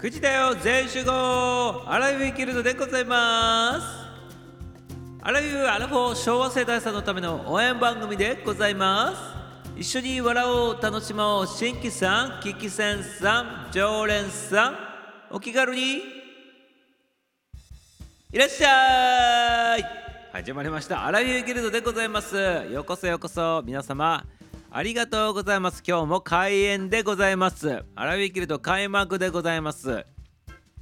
9時だよ全員集合。アラビューギルドでございます。アラビューアラフォー昭和世代さんのための応援番組でございます。一緒に笑おう楽しもう新規さん聞き専さん常連さん。お気軽に。いらっしゃい。始まりました。アラビューギルドでございます。ようこそようこそ。皆様ありがとうございます。今日も開演でございます。アラビューギルド開幕でございます。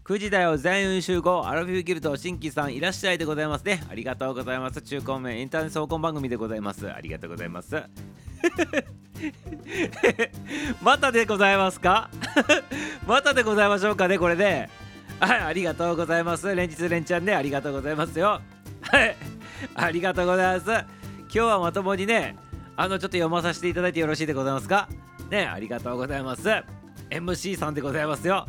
9時だよ全員集合。アラフィフギルド新規さんいらっしゃいでございますね。ありがとうございます。中高面インターネット総合番組でございます。ありがとうございます。またでございますか？またでございましょうかねこれではいありがとうございます。連日連チャンでありがとうございますよ。はいありがとうございます。今日はまともにねあのちょっと読まさせていただいてよろしいでございますか？ねありがとうございます。MC さんでございますよ。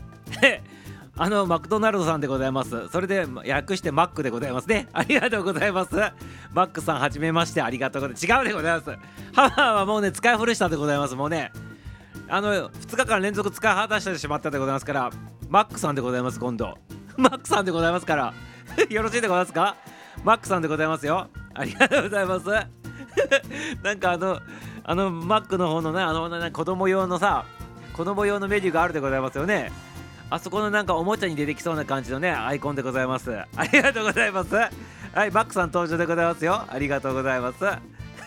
あのマクドナルドさんでございます。それで訳してマックでございますね。ありがとうございます。マックさんはじめましてありがとうございます。違うでございます。ハマはもうね使い古したでございます。もうねあの2日間連続使い果たしてしまったでございますからマックさんでございます今度。マックさんでございますからよろしいでございますか？マックさんでございますよ。ありがとうございます。なんかあのあのマックの方のねあのな子供用のさ子供用のメニューがあるでございますよね。あそこのなんかおもちゃに出てきそうな感じのねアイコンでございます。ありがとうございます。はいマックさん登場でございますよ。ありがとうございます。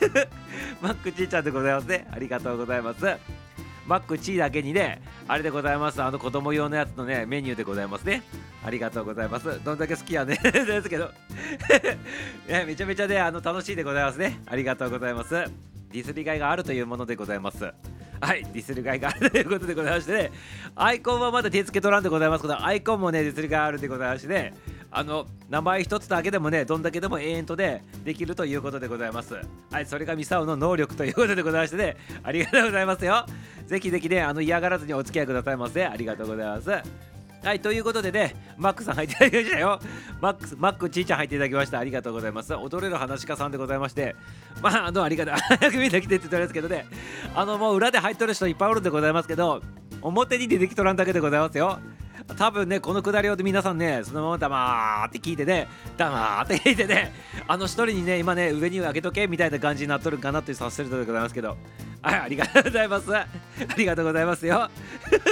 マックちーちゃんでございますね。ありがとうございます。マックチーだけにねあれでございます。あの子供用のやつのねメニューでございますね。ありがとうございます。どんだけ好きやね。ですけど。ねめちゃめちゃねあの楽しいでございますね。ありがとうございます。ディスりがいがあるというものでございます。はいディスりがいがあるということでございましてね。アイコンはまだ手付け取らんでございますけどアイコンもねディスりがいあるでございましてね。あの名前一つだけでもねどんだけでも永遠とでできるということでございますはいそれがミサオの能力ということでございましてねありがとうございますよぜひぜひねあの嫌がらずにお付き合いくださいませありがとうございますはい、ということでね、マックさん入っていただきましたよ。マックス、マックちーちゃん入っていただきました。ありがとうございます。踊れる話家さんでございまして、まあ、あの、ありがとう。早 くみんな来てって言ってるんですけどね、あの、もう裏で入っとる人いっぱいおるんでございますけど、表に出てきとらんだけでございますよ。多分ねこのくだりを皆さんねそのまま黙って聞いてね黙って聞いてねあの一人にね今ね上に上げとけみたいな感じになっとるかなというさせるでございますけど。はいありがとうございます。ありがとうございますよ。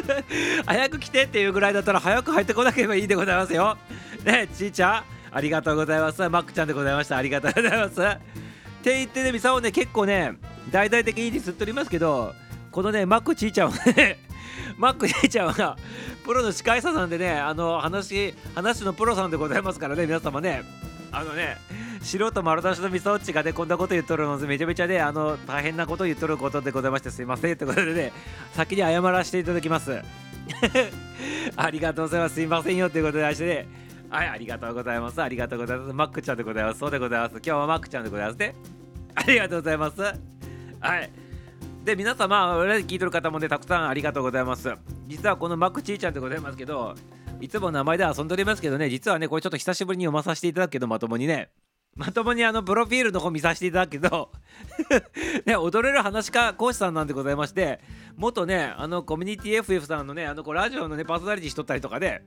早く来てっていうぐらいだったら早く入ってこなければいいでございますよ。ねちーちゃんありがとうございます。マックちゃんでございました。ありがとうございます。って言ってねミサオね結構ね大々的にディスっておりますけどこのねマックちーちゃんはねマックちーちゃんはプロの司会者さんでねあの話話のプロさんでございますからね皆様ねあのね素人丸出しのみそっちがねこんなこと言っとるのでめちゃめちゃねあの大変なこと言っとることでございましてすいません。ということでね先に謝らせていただきます。ありがとうございます。すいませんよ。ということであしてねはいありがとうございます。ありがとうございます。マックちゃんでございます。そうでございます。今日はマックちゃんでございますね。ありがとうございます。はい。で皆様聞いてる方もねたくさんありがとうございます。実はこのマックちーちゃんでございますけどいつも名前で遊んでおりますけどね実はねこれちょっと久しぶりに読まさせていただくけどまともにねまともにあのプロフィールの方見させていただくけど ね踊れる話家講師さんなんでございまして元ねあのコミュニティ FF さんのねあのこうラジオのねパーソナリティしとったりとかで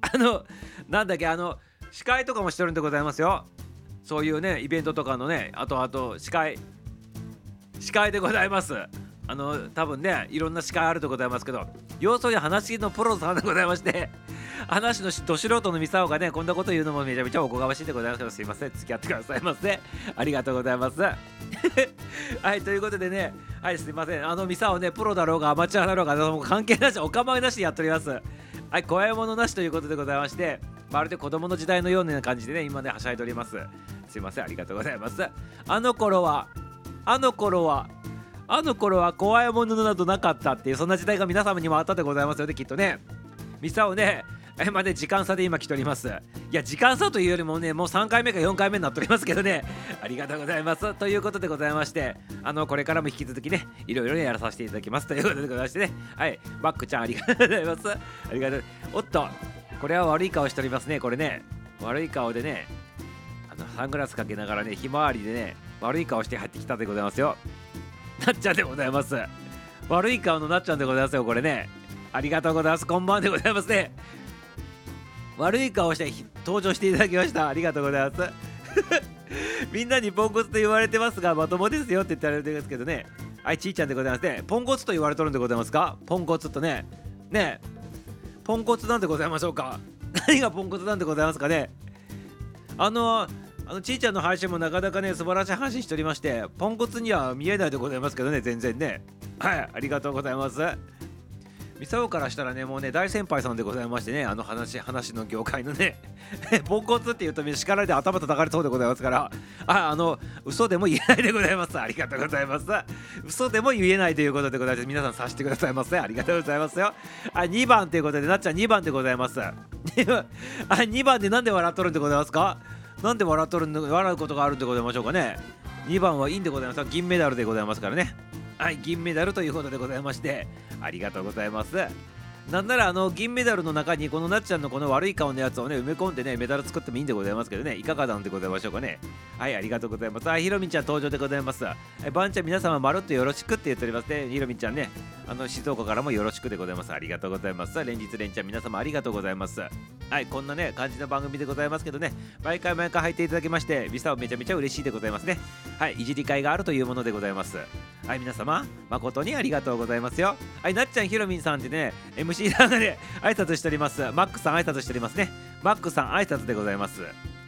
あのなんだっけあの司会とかもしてるんでございますよ。そういうねイベントとかのねあとあと司会。司会でございます。あの多分ねいろんな司会あるとございますけど要するに話のプロさんでございまして話のど素人のミサオがねこんなこと言うのもめちゃめちゃおこがましいでございますけどすいません。付き合ってくださいませ。ありがとうございます。はいということでねはいすいません。あのミサオねプロだろうがアマチュアだろうがもう関係なしお構いなしでやっております。はい怖いものなしということでございましてまるで子供の時代のような感じでね今ねはしゃいでおります。すいません。ありがとうございます。あの頃はあの頃はあの頃は怖いものなどなかったっていうそんな時代が皆様にもあったでございますよねきっとね。ミサをねえまで時間差で今来ております。いや時間差というよりもねもう3回目か4回目になっておりますけどね。ありがとうございます。ということでございましてあのこれからも引き続きねいろいろやらさせていただきますということでございましてね。はい。バックちゃんありがとうございます。ありがとう。おっとこれは悪い顔しておりますねこれね。悪い顔でねあのサングラスかけながらねひまわりでね悪い顔して入ってきたでございますよ。なっちゃんでございます。悪い顔のなっちゃんでございますよこれね。ありがとうございます。こんばんでございますね。悪い顔して登場していただきました。ありがとうございます。みんなにポンコツと言われてますがまともですよって言ってられてるんですけどね。はいちーちゃんでございますね。ポンコツと言われとるんでございますか？ポンコツとね。ね。ポンコツなんでございましょうか？何がポンコツなんでございますかね？あのあのちーちゃんの配信もなかなかね素晴らしい配信しておりましてポンコツには見えないでございますけどね全然ね。はいありがとうございます。ミサオからしたらねもうね大先輩さんでございましてねあの話話の業界のね ポンコツって言うと叱られて頭叩かれそうでございますからああの嘘でも言えないでございます。ありがとうございます。嘘でも言えないということでございます。皆さん察してくださいませ。ありがとうございますよ。あ2番ということでなっちゃん2番でございます。あ2番でなんで笑っとるんでございますか？なんで笑っとるんで笑うことがあるんでございましょうかね。2番はいいんでございます。銀メダルでございますからね。はい銀メダルということでございましてありがとうございます。なんならあの銀メダルの中にこのなっちゃんのこの悪い顔のやつをね埋め込んでねメダル作ってもいいんでございますけどね。いかがなんでございましょうかね。はいありがとうございます。はいひろみちゃん登場でございます。えばんちゃん皆様まるっとよろしくって言っておりますね。ひろみちゃんね。あの静岡からもよろしくでございます。ありがとうございます。連日連チャン皆様ありがとうございます。はいこんなね感じの番組でございますけどね。毎回毎回入っていただきましてビサをめちゃめちゃ嬉しいでございますね。はいいじり会があるというものでございます。はい皆様誠にありがとうございますよ。はいなっちゃんひろみんさんってね MC さんがね挨拶しております。マックさん挨拶しておりますね。マックさん挨拶でございます。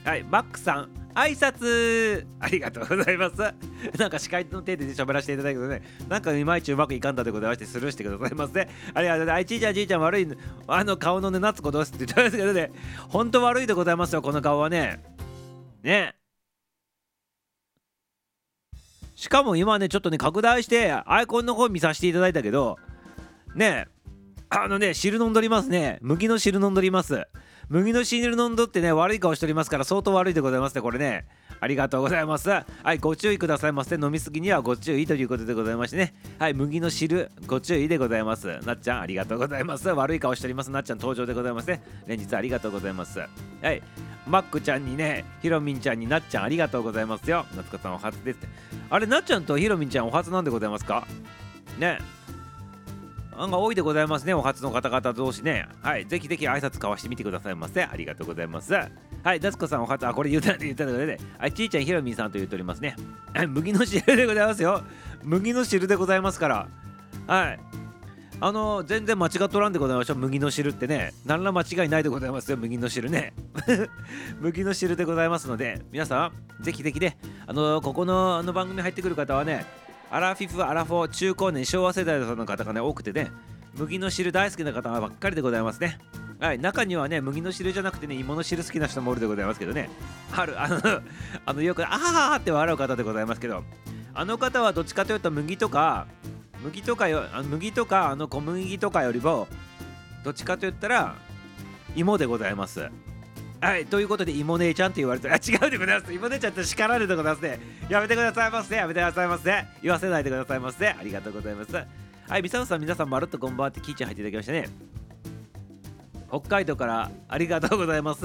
はいマックさん挨拶。ありがとうございます。なんか司会の手で喋らせていただくとね。なんかいまいちうまくいかんだでございましてスルーしてくださいませありがとうございます。あいちいちゃんじいちゃん悪いあの顔のね夏子どうすって言ってますけどね。本当悪いでございますよこの顔はね。ね。しかも今ねちょっとね拡大してアイコンの方見させていただいたけどね。あのね汁飲んどりますね。麦の汁飲んどります。麦の汁飲んどってね悪い顔しておりますから相当悪いでございますねこれね。ありがとうございます。はいご注意くださいませ。飲みすぎにはご注意ということでございましてね。はい麦の汁ご注意でございます。なっちゃんありがとうございます。悪い顔しております。なっちゃん登場でございますね。連日ありがとうございます。はいマックちゃんにねひろみんちゃんになっちゃんありがとうございますよ。夏子さんお初ですあれなっちゃんとひろみんちゃんお初なんでございますか？ね。案が多いでございますね、お初の方々同士ね。はい、ぜひぜひ挨拶交わしてみてくださいませ。ありがとうございます。はい、夏子さんお初、あ、これ言ったんで言ったのでね、はい、ちいちゃんひろみんさんと言っておりますね。はい、麦の汁でございますよ。麦の汁でございますから。はい。あの全然間違っとらんでございましょう麦の汁ってね何ら間違いないでございますよ麦の汁ね 麦の汁でございますので皆さんぜひぜひねあのここのあの番組入ってくる方はねアラフィフ、アラフォー、中高年、昭和世代の方がね、多くてね、麦の汁大好きな方ばっかりでございますね。はい、中にはね、麦の汁じゃなくてね、芋の汁好きな人もおるでございますけどね、ある、あの、あのよく、あははって笑う方でございますけど、あの方はどっちかというと麦とか、麦とかよ、あ麦とか、あの小麦とかよりも、どっちかといったら、芋でございます。はい、ということで、芋姉ちゃんって言われて、あ、違うでございます。芋姉ちゃんって叱られてございますね。やめてくださいませ。やめてくださいませ。言わせないでくださいませ。ありがとうございます。はい、ミサオさん、皆さん、まるっとこんばんはってキーちゃん入っていただきましたね。北海道からありがとうございます。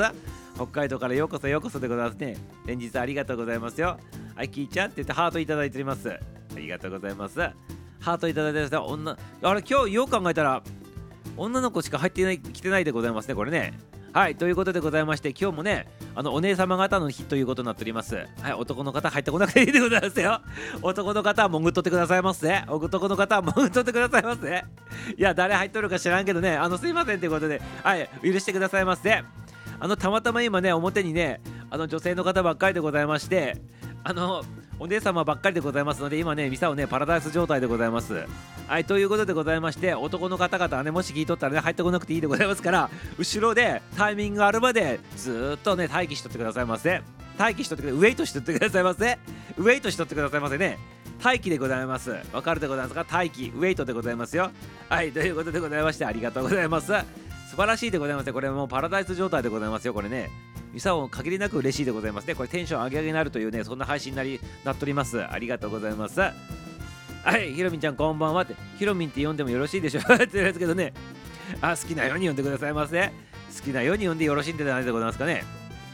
北海道からようこそようこそでございますね。連日ありがとうございますよ。はい、キーちゃんって言ってハートいただいております。ありがとうございます。ハートいただいてます女、あれ、今日よう考えたら、女の子しか入ってない、来てないでございますね、これね。はいということでございまして今日もねあのお姉様方の日ということになっております。はい男の方入ってこなくていいでございますよ。男の方は潜っとってくださいませ男の方は潜っとってくださいませいや誰入っとるか知らんけどねあのすいませんということではい許してくださいませあのたまたま今ね表にねあの女性の方ばっかりでございましてあのお姉様ばっかりでございますので今ねミサをねパラダイス状態でございます。はいということでございまして男の方々はねもし聞いとったらね入ってこなくていいでございますから後ろでタイミングがあるまでずっとね待機しとってくださいませ。待機しとってくださいウェイトしとってくださいませ。ウェイトしとってくださいませね。待機でございます。わかるでございますか？待機ウェイトでございますよ。はいということでございましてありがとうございます。素晴らしいでございますこれもうパラダイス状態でございますよこれね。ミサオ限りなく嬉しいでございますね。これテンション上げ上げになるというね、そんな配信になりなっております。ありがとうございます。はい、ひろみんちゃんこんばんはって、ひろみんって呼んでもよろしいでしょうって言うんですけどね、あ、好きなように呼んでくださいませ。好きなように呼んでよろしいんでないでございますかね。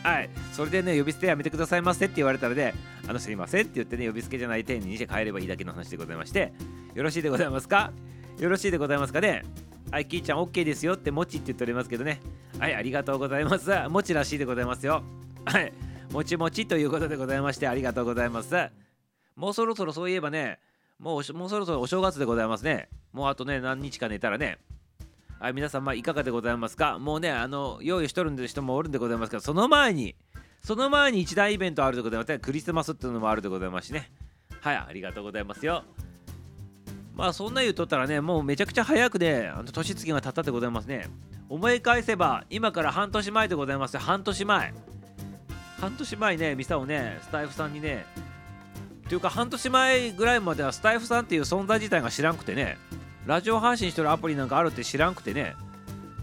はい、それでね、呼び捨てやめてくださいませって言われたらね、あのすいませんって言ってね、呼び捨てじゃない点にして帰ればいいだけの話でございまして、よろしいでございますか？よろしいでございますかね？はいキーちゃん OK ですよってもちって言っておりますけどね。はいありがとうございます。もちらしいでございますよ。はいもちもちということでございましてありがとうございます。もうそろそろそういえばねもうもうそろそろお正月でございますね。もうあとね何日か寝たらね。はい皆様いかがでございますか？もうねあの用意しとるんで人もおるんでございますけどその前にその前に一大イベントあるでございますね。クリスマスっていうのもあるでございますしね。はいありがとうございますよ。まあそんな言うとったらねもうめちゃくちゃ早くであの年月が経ったでございますね。思い返せば今から半年前でございます。半年前。半年前ねミサをねスタイフさんにね。というか半年前ぐらいまではスタイフさんっていう存在自体が知らんくてね。ラジオ配信してるアプリなんかあるって知らんくてね。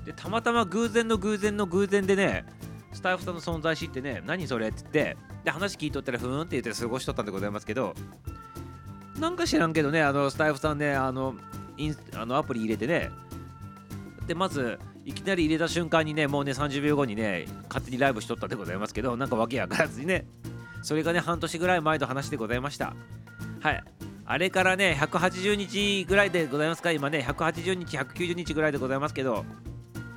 でたまたま偶然の偶然の偶然でねスタイフさんの存在知ってね何それって言ってで話聞いとったらふーんって言って過ごしとったんでございますけどなんか知らんけどね、あのスタイフさんね、あのインあのアプリ入れてね、で、まず、いきなり入れた瞬間にね、もうね、30秒後にね、勝手にライブしとったでございますけど、なんかわけわからずにね、それがね、半年ぐらい前の話でございました。はい。あれからね、180日ぐらいでございますか、今ね、180日、190日ぐらいでございますけど、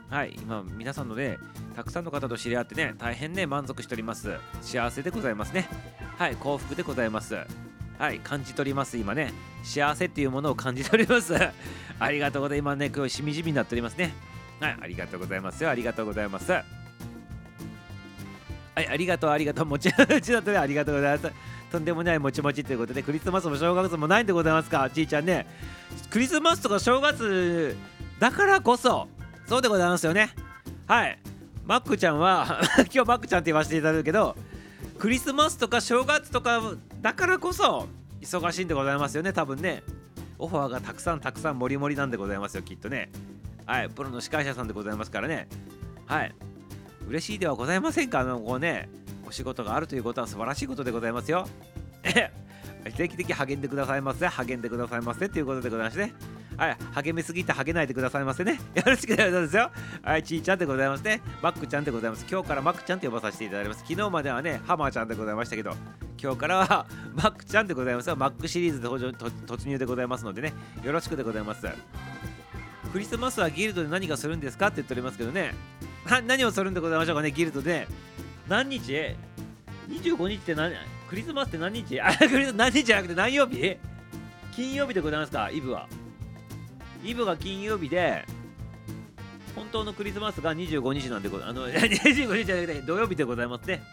はい、今、皆さんのね、たくさんの方と知り合ってね、大変ね、満足しております。幸せでございますね。はい、幸福でございます。はい感じ取ります今ね。幸せっていうものを感じ取ります。ありがとうございます。今ね今日しみじみになっておりますね。はいありがとうございますよ。ありがとうございます。はいありがとうありがとう。もちもちだったねありがとうございます。とんでもないもちもちということでクリスマスも正月もないんでございますか？ちいちゃんね。クリスマスとか正月だからこそそうでございますよね。はい。マックちゃんは 今日マックちゃんって言わせていただくけどクリスマスとか正月とかだからこそ忙しいんでございますよね多分ね。オファーがたくさんたくさんもりもりなんでございますよきっとね。はいプロの司会者さんでございますからね。はい。嬉しいではございませんか？あのこうねお仕事があるということは素晴らしいことでございますよ。定期的励んでくださいませ励んでくださいませということでございましてね。はい、励みすぎて励ないでくださいませね。よろしくお願いしますよ。はい、ちーちゃんでございますね。マックちゃんでございます。今日からマックちゃんって呼ばさせていただきます。昨日まではね、ハマーちゃんでございましたけど、今日からはマックちゃんでございますよ。マックシリーズで突入でございますのでね、よろしくでございます。クリスマスはギルドで何がするんですかって言っておりますけどね、何をするんでございましょうかね、ギルドで。何日 ?25 日って何？クリスマスって何日？あ、クリスマス何日じゃなくて何曜日？金曜日でございますか、イブは。イブが金曜日で、本当のクリスマスが25日なんでございます。あの、25日じゃなくて土曜日でございますね。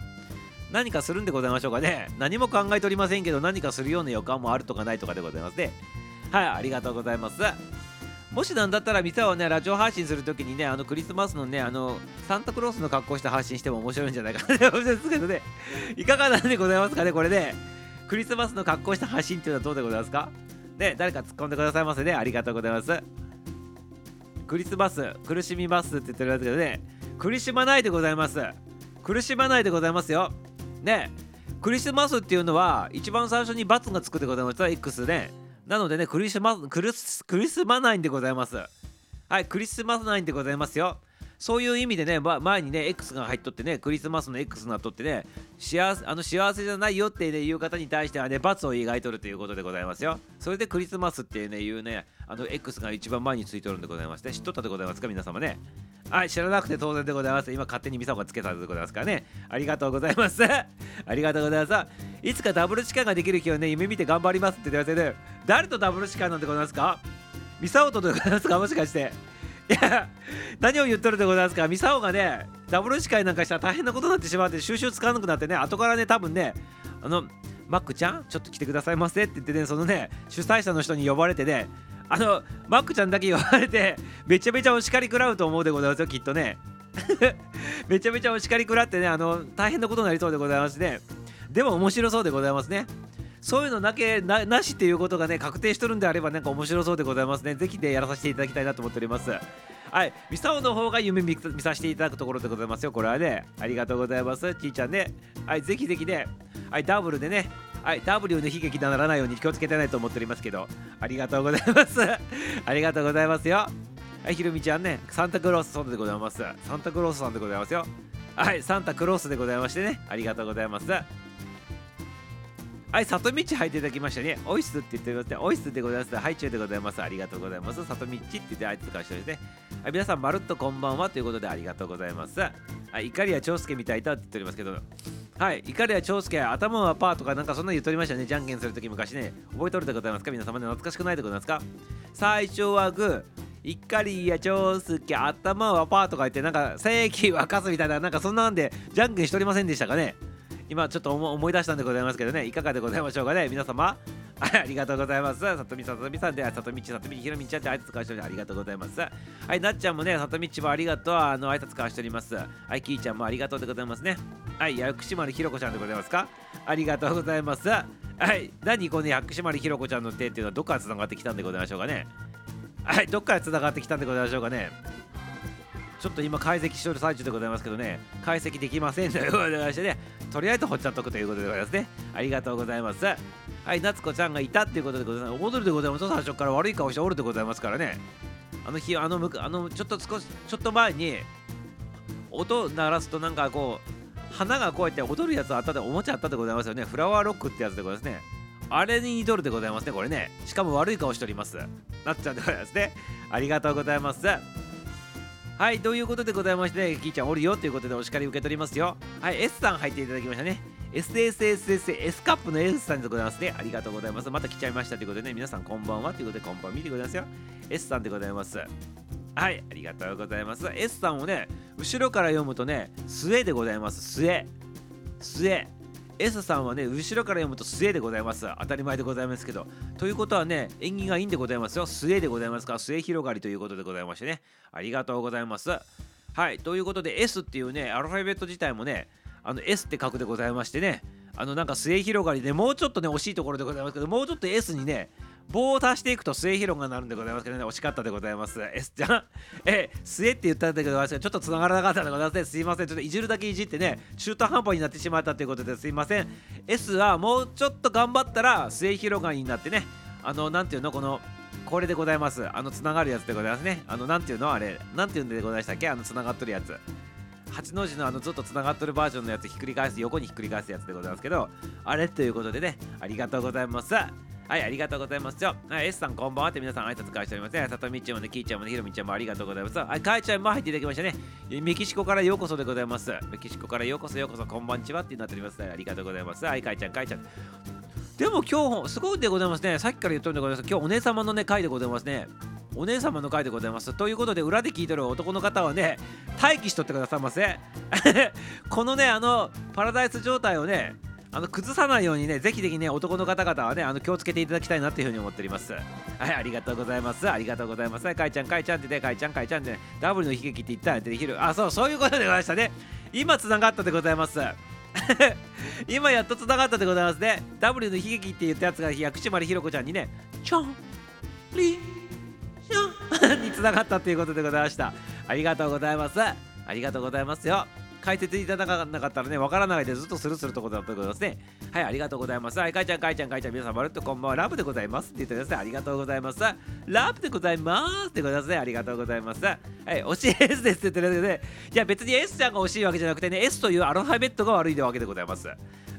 何かするんでございましょうかね。何も考えておりませんけど、何かするような予感もあるとかないとかでございますね。はい、ありがとうございます。もしなんだったら、店をね、ラジオ配信するときにね、あのクリスマスのね、あの、サンタクロースの格好して配信しても面白いんじゃないかなと 思うんですけどね。いかがなんでございますかね、これね。クリスマスの格好した配信っていうのはどうでございますか？で、誰か突っ込んでくださいませね。ありがとうございます。クリスマス、苦しみますって言ってるやつけどね、苦しまないでございます。苦しまないでございますよ。ね、クリスマスっていうのは、一番最初に×がつくでございます。X ね。なのでね、クリスマス、クリス、クリスマないんでございます。はい、クリスマスないんでございますよ。そういう意味でね、ま、前にね、X が入っとってね、クリスマスの X になっとってね、幸せあの幸せじゃないよって、ね、いう方に対してはね、罰を描いとるということでございますよ。それでクリスマスっていうね、いうね、あの X が一番前についてるんでございまして、知っとったでございますか、皆様ね。はい、知らなくて当然でございます。今、勝手にミサオがつけたでございますからね。ありがとうございます。ありがとうございます。いつかダブルチカができる日をね、夢見て頑張りますって言われてね、誰とダブルチカなんでございますか？ミサオとでございますか？もしかして。いや何を言っとるでございますか。ミサオがねダブル司会なんかしたら大変なことになってしまって収集つかなくなってね後からね多分ねあのマックちゃんちょっと来てくださいませって言ってねそのね主催者の人に呼ばれてねあのマックちゃんだけ呼ばれてめちゃめちゃお叱り食らうと思うでございますよきっとね。めちゃめちゃお叱り食らってねあの大変なことになりそうでございますね。でも面白そうでございますね。そういうのなけななしっていうことがね確定しとるんであればなんか面白そうでございますね。ぜひでやらさせていただきたいなと思っております。はい。ミサオの方が夢見させていただくところでございますよ。これはねありがとうございます。ちーちゃんね。はいぜひぜひね。はいダブルでね。はい、W の悲劇にならないように気をつけてないと思っておりますけど、ありがとうございます。ありがとうございますよ。はい、ひろみちゃんね、サンタクロースそうでございます。サンタクロースさんでございますよ。はい、サンタクロースでございましてね、ありがとうございます。はい、里道入っていただきましたね。オイスって言ってください。オイスでございます。ハイチュウでございます。ありがとうございます。里道って言ってあいつかしてですね。はい、皆さん、まるっとこんばんはということでありがとうございます。はい、怒りや長介みたいだって言っておりますけど、はい、怒りや長介、頭はパーとかなんかそんな言っておりましたね。じゃんけんするとき昔ね。覚えとるでございますか？皆様ね、懐かしくないでございますか？最初はグー。怒りや長介、頭はパーとか言って、なんか正規はカスみたいな、なんかそんなんで、じゃんけんしておりませんでしたかね？今ちょっと思い出したんでございますけどねいかがでございましょうかね皆様 ありがとうございます。さとみさとみさんで、さとみち、さとみひろみちゃんって挨拶交わしておりありがとうございます。はい、なっちゃんもね、さとみちもありがとう。あの、挨拶交わしております。はい、きーちゃんもありがとうでございますね。はい、薬師丸ひろこちゃんでございますか？ありがとうございます。はい、何この薬師丸ひろこちゃんの手っていうのはどっから繋がってきたんでございましょうかね。はい、どっから繋がってきたんでございましょうかね。ちょっと今解析してる最中でございますけどね、解析できませんということでございましてね、とりあえずほっちゃっとくということでございますね。ありがとうございます。はい、夏子ちゃんがいたっていうことでございます。踊るでございます。最初から悪い顔しておるでございますからね。あの日、あの、あのちょっと少し、ちょっと前に、音鳴らすとなんかこう、花がこうやって踊るやつあったでおもちゃあったでございますよね。フラワーロックってやつでございますね。あれに似とるでございますね、これね。しかも悪い顔しております。なっちゃんでございますね。ありがとうございます。はい、ということでございまして、キーちゃんおるよということでお叱り受け取りますよ。はい、S さん入っていただきましたね。SSSSS カップの S さんでございますね。ありがとうございます。また来ちゃいましたということでね、皆さんこんばんはということで、こんばんみでございますよ。S さんでございます。はい、ありがとうございます。S さんをね、後ろから読むとね、末でございます。末。末。S さんはね、後ろから読むと末でございます。当たり前でございますけど。ということはね、縁起がいいんでございますよ。末でございますから、末広がりということでございましてね。ありがとうございます。はい、ということで S っていうね、アルファベット自体もね、あの S って書くでございましてね、あのなんか末広がりでもうちょっとね、惜しいところでございますけど、もうちょっと S にね、棒を足していくと末広がなるんでございますけどね、惜しかったでございます。S ちゃん、え、末って言ったんだけど、ちょっと繋がらなかったでございますすいません、ちょっといじるだけいじってね、中途半端になってしまったということですいません。S はもうちょっと頑張ったら末広がりになってね、あの、なんていうの、この、これでございます。あの、つながるやつでございますね。あの、なんていうの？あれ、なんていうんでございましたっけ？あの、つながっとるやつ。8の字のあのずっとつながってるバージョンのやつひっくり返す横にひっくり返すやつでございますけどあれということでねありがとうございますはい、ありがとうございますよ。はい、S さんこんばんはって皆さん挨拶返しておりますね。さとみちゃんもね、きーちゃんもね、ひろみちゃんもありがとうございます。はい、かえちゃんも入っていただきましたね。メキシコからようこそでございます。メキシコからようこそようこそ、こんばんちはってなっております。ありがとうございます。はい、かえちゃん、かえちゃん。でも今日、すごいでございますね。さっきから言っとるんでございます。今日お姉様のね、回でございますね。お姉様の回でございます。ということで、裏で聞いてる男の方はね、待機しとってくださいませ。このね、あの、パラダイス状態をね、あの崩さないようにね、ぜひぜひね、男の方々はね、あの気をつけていただきたいなっていうふうに思っております。はい、ありがとうございます。ありがとうございます。かいちゃん、かいちゃんってね、かいちゃん、かいちゃんってね、ダブルの悲劇って言ったらできる。あ、そう、そういうことでございましたね。今つながったでございます。今やっとつながったでございますね。W の悲劇って言ったやつが薬師丸ひろ子ちゃんにね、ちょん、り、しょんにつながったっていうことでございました。ありがとうございます。ありがとうございますよ。解説いただかなかったらね、わからないでずっとスルスルとこだったと思いますね。はい、ありがとうございます。はい、かいちゃん、かいちゃん、かいちゃん、皆さん、まるっとこんばんは、ラブでございますって言ってください。ありがとうございます。ラブでございますってございますね。ありがとうございます。はい、惜しい S ですって言ってるけどね、いや、別に S ちゃんが惜しいわけじゃなくてね、S というアルファベットが悪いわけでございます。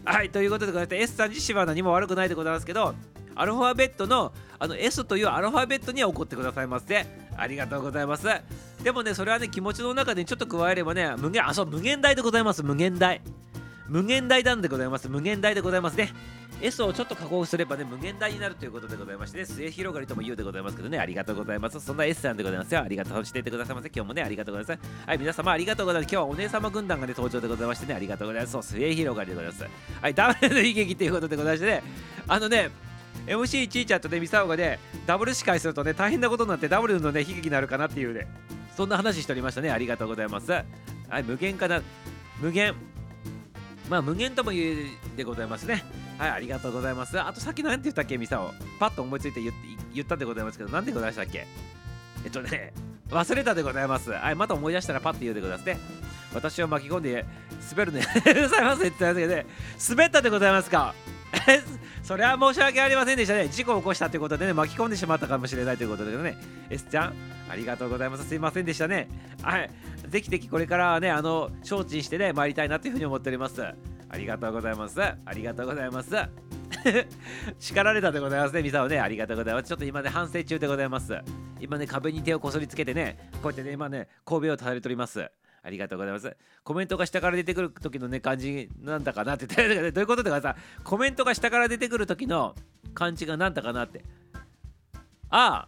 はい、ということでございまして、S さん自身は何も悪くないでございますけど、アルファベットのあの S というアルファベットには怒ってくださいませ。ありがとうございます。でもね、それはね、気持ちの中でちょっと加えればね、無限、あ、そう、無限大でございます。無限大。無限大なんでございます。無限大でございますね。S をちょっと加工すればね、無限大になるということでございましてね、末広がりとも言うでございますけどね、ありがとうございます。そんな S さんでございますよ。ありがとうしていてくださいませ。今日もね、ありがとうございます。はい、皆様ありがとうございます。今日はお姉様軍団がね、登場でございましてね、ありがとうございます。そう、末広がりでございます。はい、ダブルの悲劇ということでございましてね、あのね、MC ちーちゃんとね、ミサオがね、ダブル司会するとね、大変なことになって、ダブルのね、悲劇になるかなっていうね、そんな話しておりましたね。ありがとうございます。はい、無限かな、無限。まあ、無限とも言うでございますね。はい、ありがとうございます。あと、さっき何て言ったっけ、ミサオ。パッと思いついて言言ったでございますけど、何でございましたっけ？えっとね、忘れたでございます。はい、また思い出したらパッと言うでございますね。私を巻き込んで滑るね。ございますって言ったんですけどね、滑ったでございますか？それは申し訳ありませんでしたね。事故を起こしたということでね、巻き込んでしまったかもしれないということでね。S ちゃん、ありがとうございます。すいませんでしたね。はい。ぜひぜひこれからはね、あの、承知してね、参りたいなというふうに思っております。ありがとうございます。ありがとうございます。叱られたでございますねミサオねありがとうございますちょっと今ね反省中でございます今ね壁に手をこそりつけてねこうやってね今ね神戸を垂れておりますありがとうございます。コメントが下から出てくる時のね、感じなんだかなって言って、どういうことでかさ、コメントが下から出てくる時の感じがなんだかなって。ああ、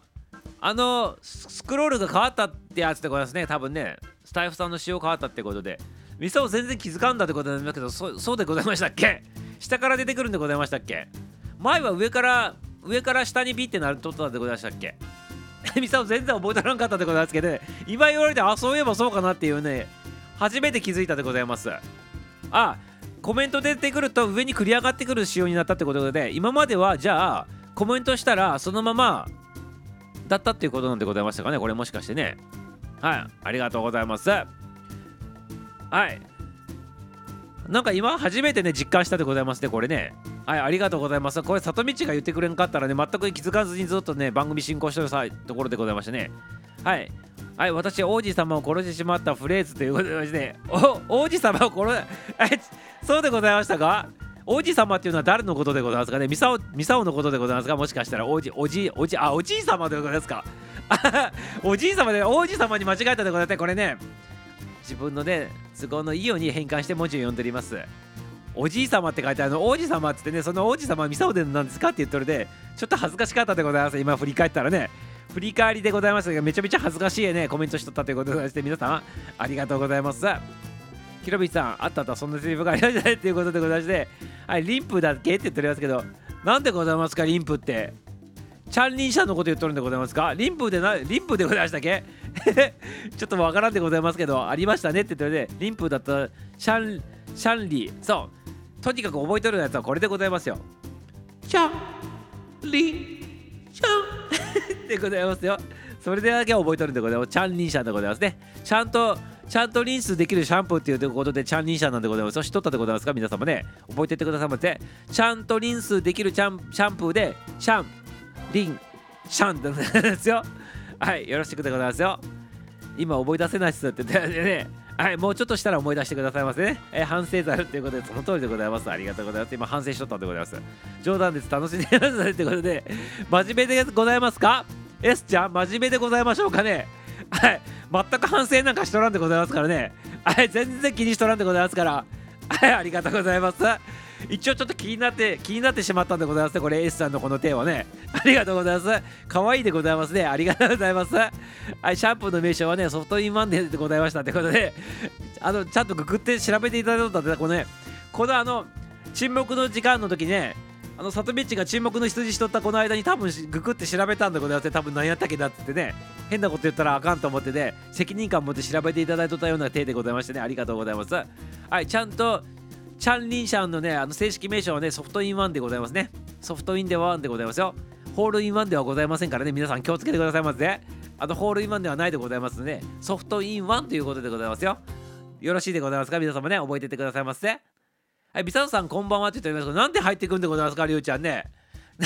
あの、スクロールが変わったってやつでございますね、多分ね。スタイフさんの仕様変わったってことで。ミサオ全然気づかんだってことなんですけどそ、そうでございましたっけ？下から出てくるんでございましたっけ？前は上から、上から下にビってなるとったでございましたっけ？ミサオ全然覚えてなかったでございますけど、今言われてあそういえばそうかなっていうね初めて気づいたでございます。あコメント出てくると上に繰り上がってくる仕様になったってことで今まではじゃあコメントしたらそのままだったっていうことなんでございましたかねこれもしかしてね。はいありがとうございます。はい。なんか今初めてね実感したでございますねこれね。はい、ありがとうございます。これ、里道が言ってくれんかったらね、全く気づかずにずっとね、番組進行してるさところでございましてね。はい。はい、私、王子様を殺してしまったフレーズということでまして、お王子様を殺 え、そうでございましたか？王子様っていうのは誰のことでございますかね？ミサオ、ミサオのことでございますか？もしかしたら、王子、おじ、おじ、あ、おじい様でございますか？おじい様で、王子様に間違えたでございますこれね、自分のね、都合のいいように変換して文字を読んでおります。おじい様って書いてあるの。王子様ってってねその王子様はミサオでなんですかって言ってるでちょっと恥ずかしかったでございます。今振り返ったらね。振り返りでございますがめちゃめちゃ恥ずかしいねコメントしとったということでして皆さんありがとうございます。ひろびさんあったあったそんなセリフがありましたね。っていうことでございまして。はいリンプだっけって言っておりますけどなんでございますかリンプって。チャンリン社のこと言っとるんでございますか？リンプでなリンプでございましたっけ？ちょっとわからんでございますけどありましたねって言ってでリンプだったシャンシャンリーそうとにかく覚えとるやつはこれでございますよ。シャンリンシャン でございますよ。それだけ覚えとるんでございます。チャンリンシャンでございますね。ちゃんと、ちゃんとリンスできるシャンプーっていうことでチャンリンシャンなんでございます。知っとったでございますか？皆様ね。覚えてってくださいませ。ちゃんとリンスできるシャンシャンプーで、シャン、リン、シャンってですよ。はい、よろしくでございますよ。今覚え出せないっすってね。はいもうちょっとしたら思い出してくださいませね、えー、反省ざるということでその通りでございます。ありがとうございます。今反省しとったんでございます。冗談です。楽しんでください。ということで真面目でございますか？S ちゃん真面目でございましょうかね？はい全く反省なんかしとらんでございますからね。はい全然気にしとらんでございますから。はいありがとうございます。一応ちょっと気になって気になってしまったんでございますね。これ S さんのこの手はね。ありがとうございます。可愛いでございますね。ありがとうございます。はいシャンプーの名称はねソフトインワンデーでございましたってことで。あのちゃんとググって調べていただいたんだこのねこのあの沈黙の時間の時ねあのサトビッチが沈黙の羊しとったこの間に多分ググって調べたんだございますね。多分何やったっけだっつってね。変なこと言ったらあかんと思ってね責任感持って調べていただいとったような体でございましてね。ありがとうございます。はいちゃんとチャンリンシャンのね、あの正式名称はね、ソフトインワンでございますね。ソフトインでワンでございますよ。ホールインワンではございませんからね、皆さん気をつけてくださいませ、ね。あの、ホールインワンではないでございますので、ソフトインワンということでございますよ。よろしいでございますか？皆様ね、覚えててくださいませ。はい、ビサトさんこんばんはって言っておりますけど、なんで入ってくんでございますか、りゅうちゃんね。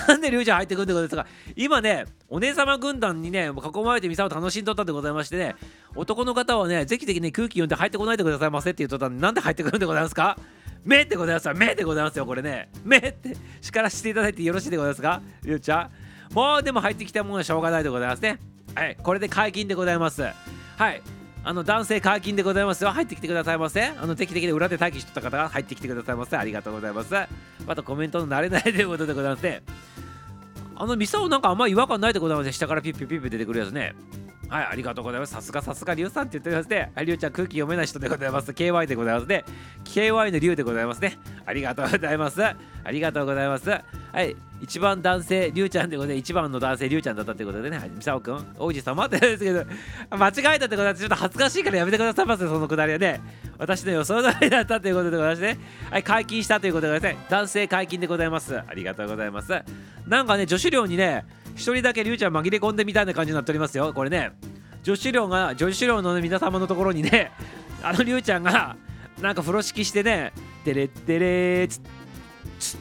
なんでりゅうちゃん入ってくんでございますか？今ね、お姉様軍団にね、囲まれてミサを楽しんどったんでございましてね、男の方はね、ぜひぜひね、空気読んで入ってこないでくださいませって言っとったんで、なんで入ってくるんでございますか？目ってございます目でございますよこれね。目って叱らせていただいてよろしいでございますか？ゆうちゃん。もうでも入ってきたものはしょうがないでございますね。はいこれで解禁でございます。はいあの男性解禁でございますよ。入ってきてくださいませあの定期的に裏で待機しとった方が入ってきてくださいませありがとうございます。またコメントの慣れないということでございますね。あのミサオなんかあんま違和感ないでございますね。下からピッピッピッピ出てくるやつね。はい、ありがとうございます。さすがさすが、りゅうさんって言っておりますね。はい、りゅうちゃん空気読めない人でございます。KY でございますね。KY のりゅうでございますね。ありがとうございます。ありがとうございます。はい、一番男性、りゅうちゃんでございます。一番の男性、りゅうちゃんだったってことでね、はい、みさおくん、王子様って言うんですけど、間違えたってことはちょっと恥ずかしいからやめてくださいませ、そのくだりはね。私の予想通りだったということでございましてね。はい、解禁したということでございますね。男性解禁でございます。ありがとうございます。なんかね、女子寮にね、一人だけりゅうちゃん紛れ込んでみたいな感じになっておりますよ。これね。女子寮が女子寮の、皆様のところにね あのりゅうちゃんがなんか風呂敷してね「テレッテレーつつ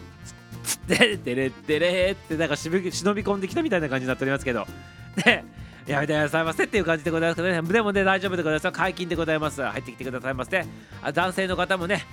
つってテレッテレー」ってなんか忍び込んできたみたいな感じになっておりますけど ねやめてくださいませっていう感じでございますけどねでもね大丈夫でございます解禁でございます入ってきてくださいませあ男性の方もね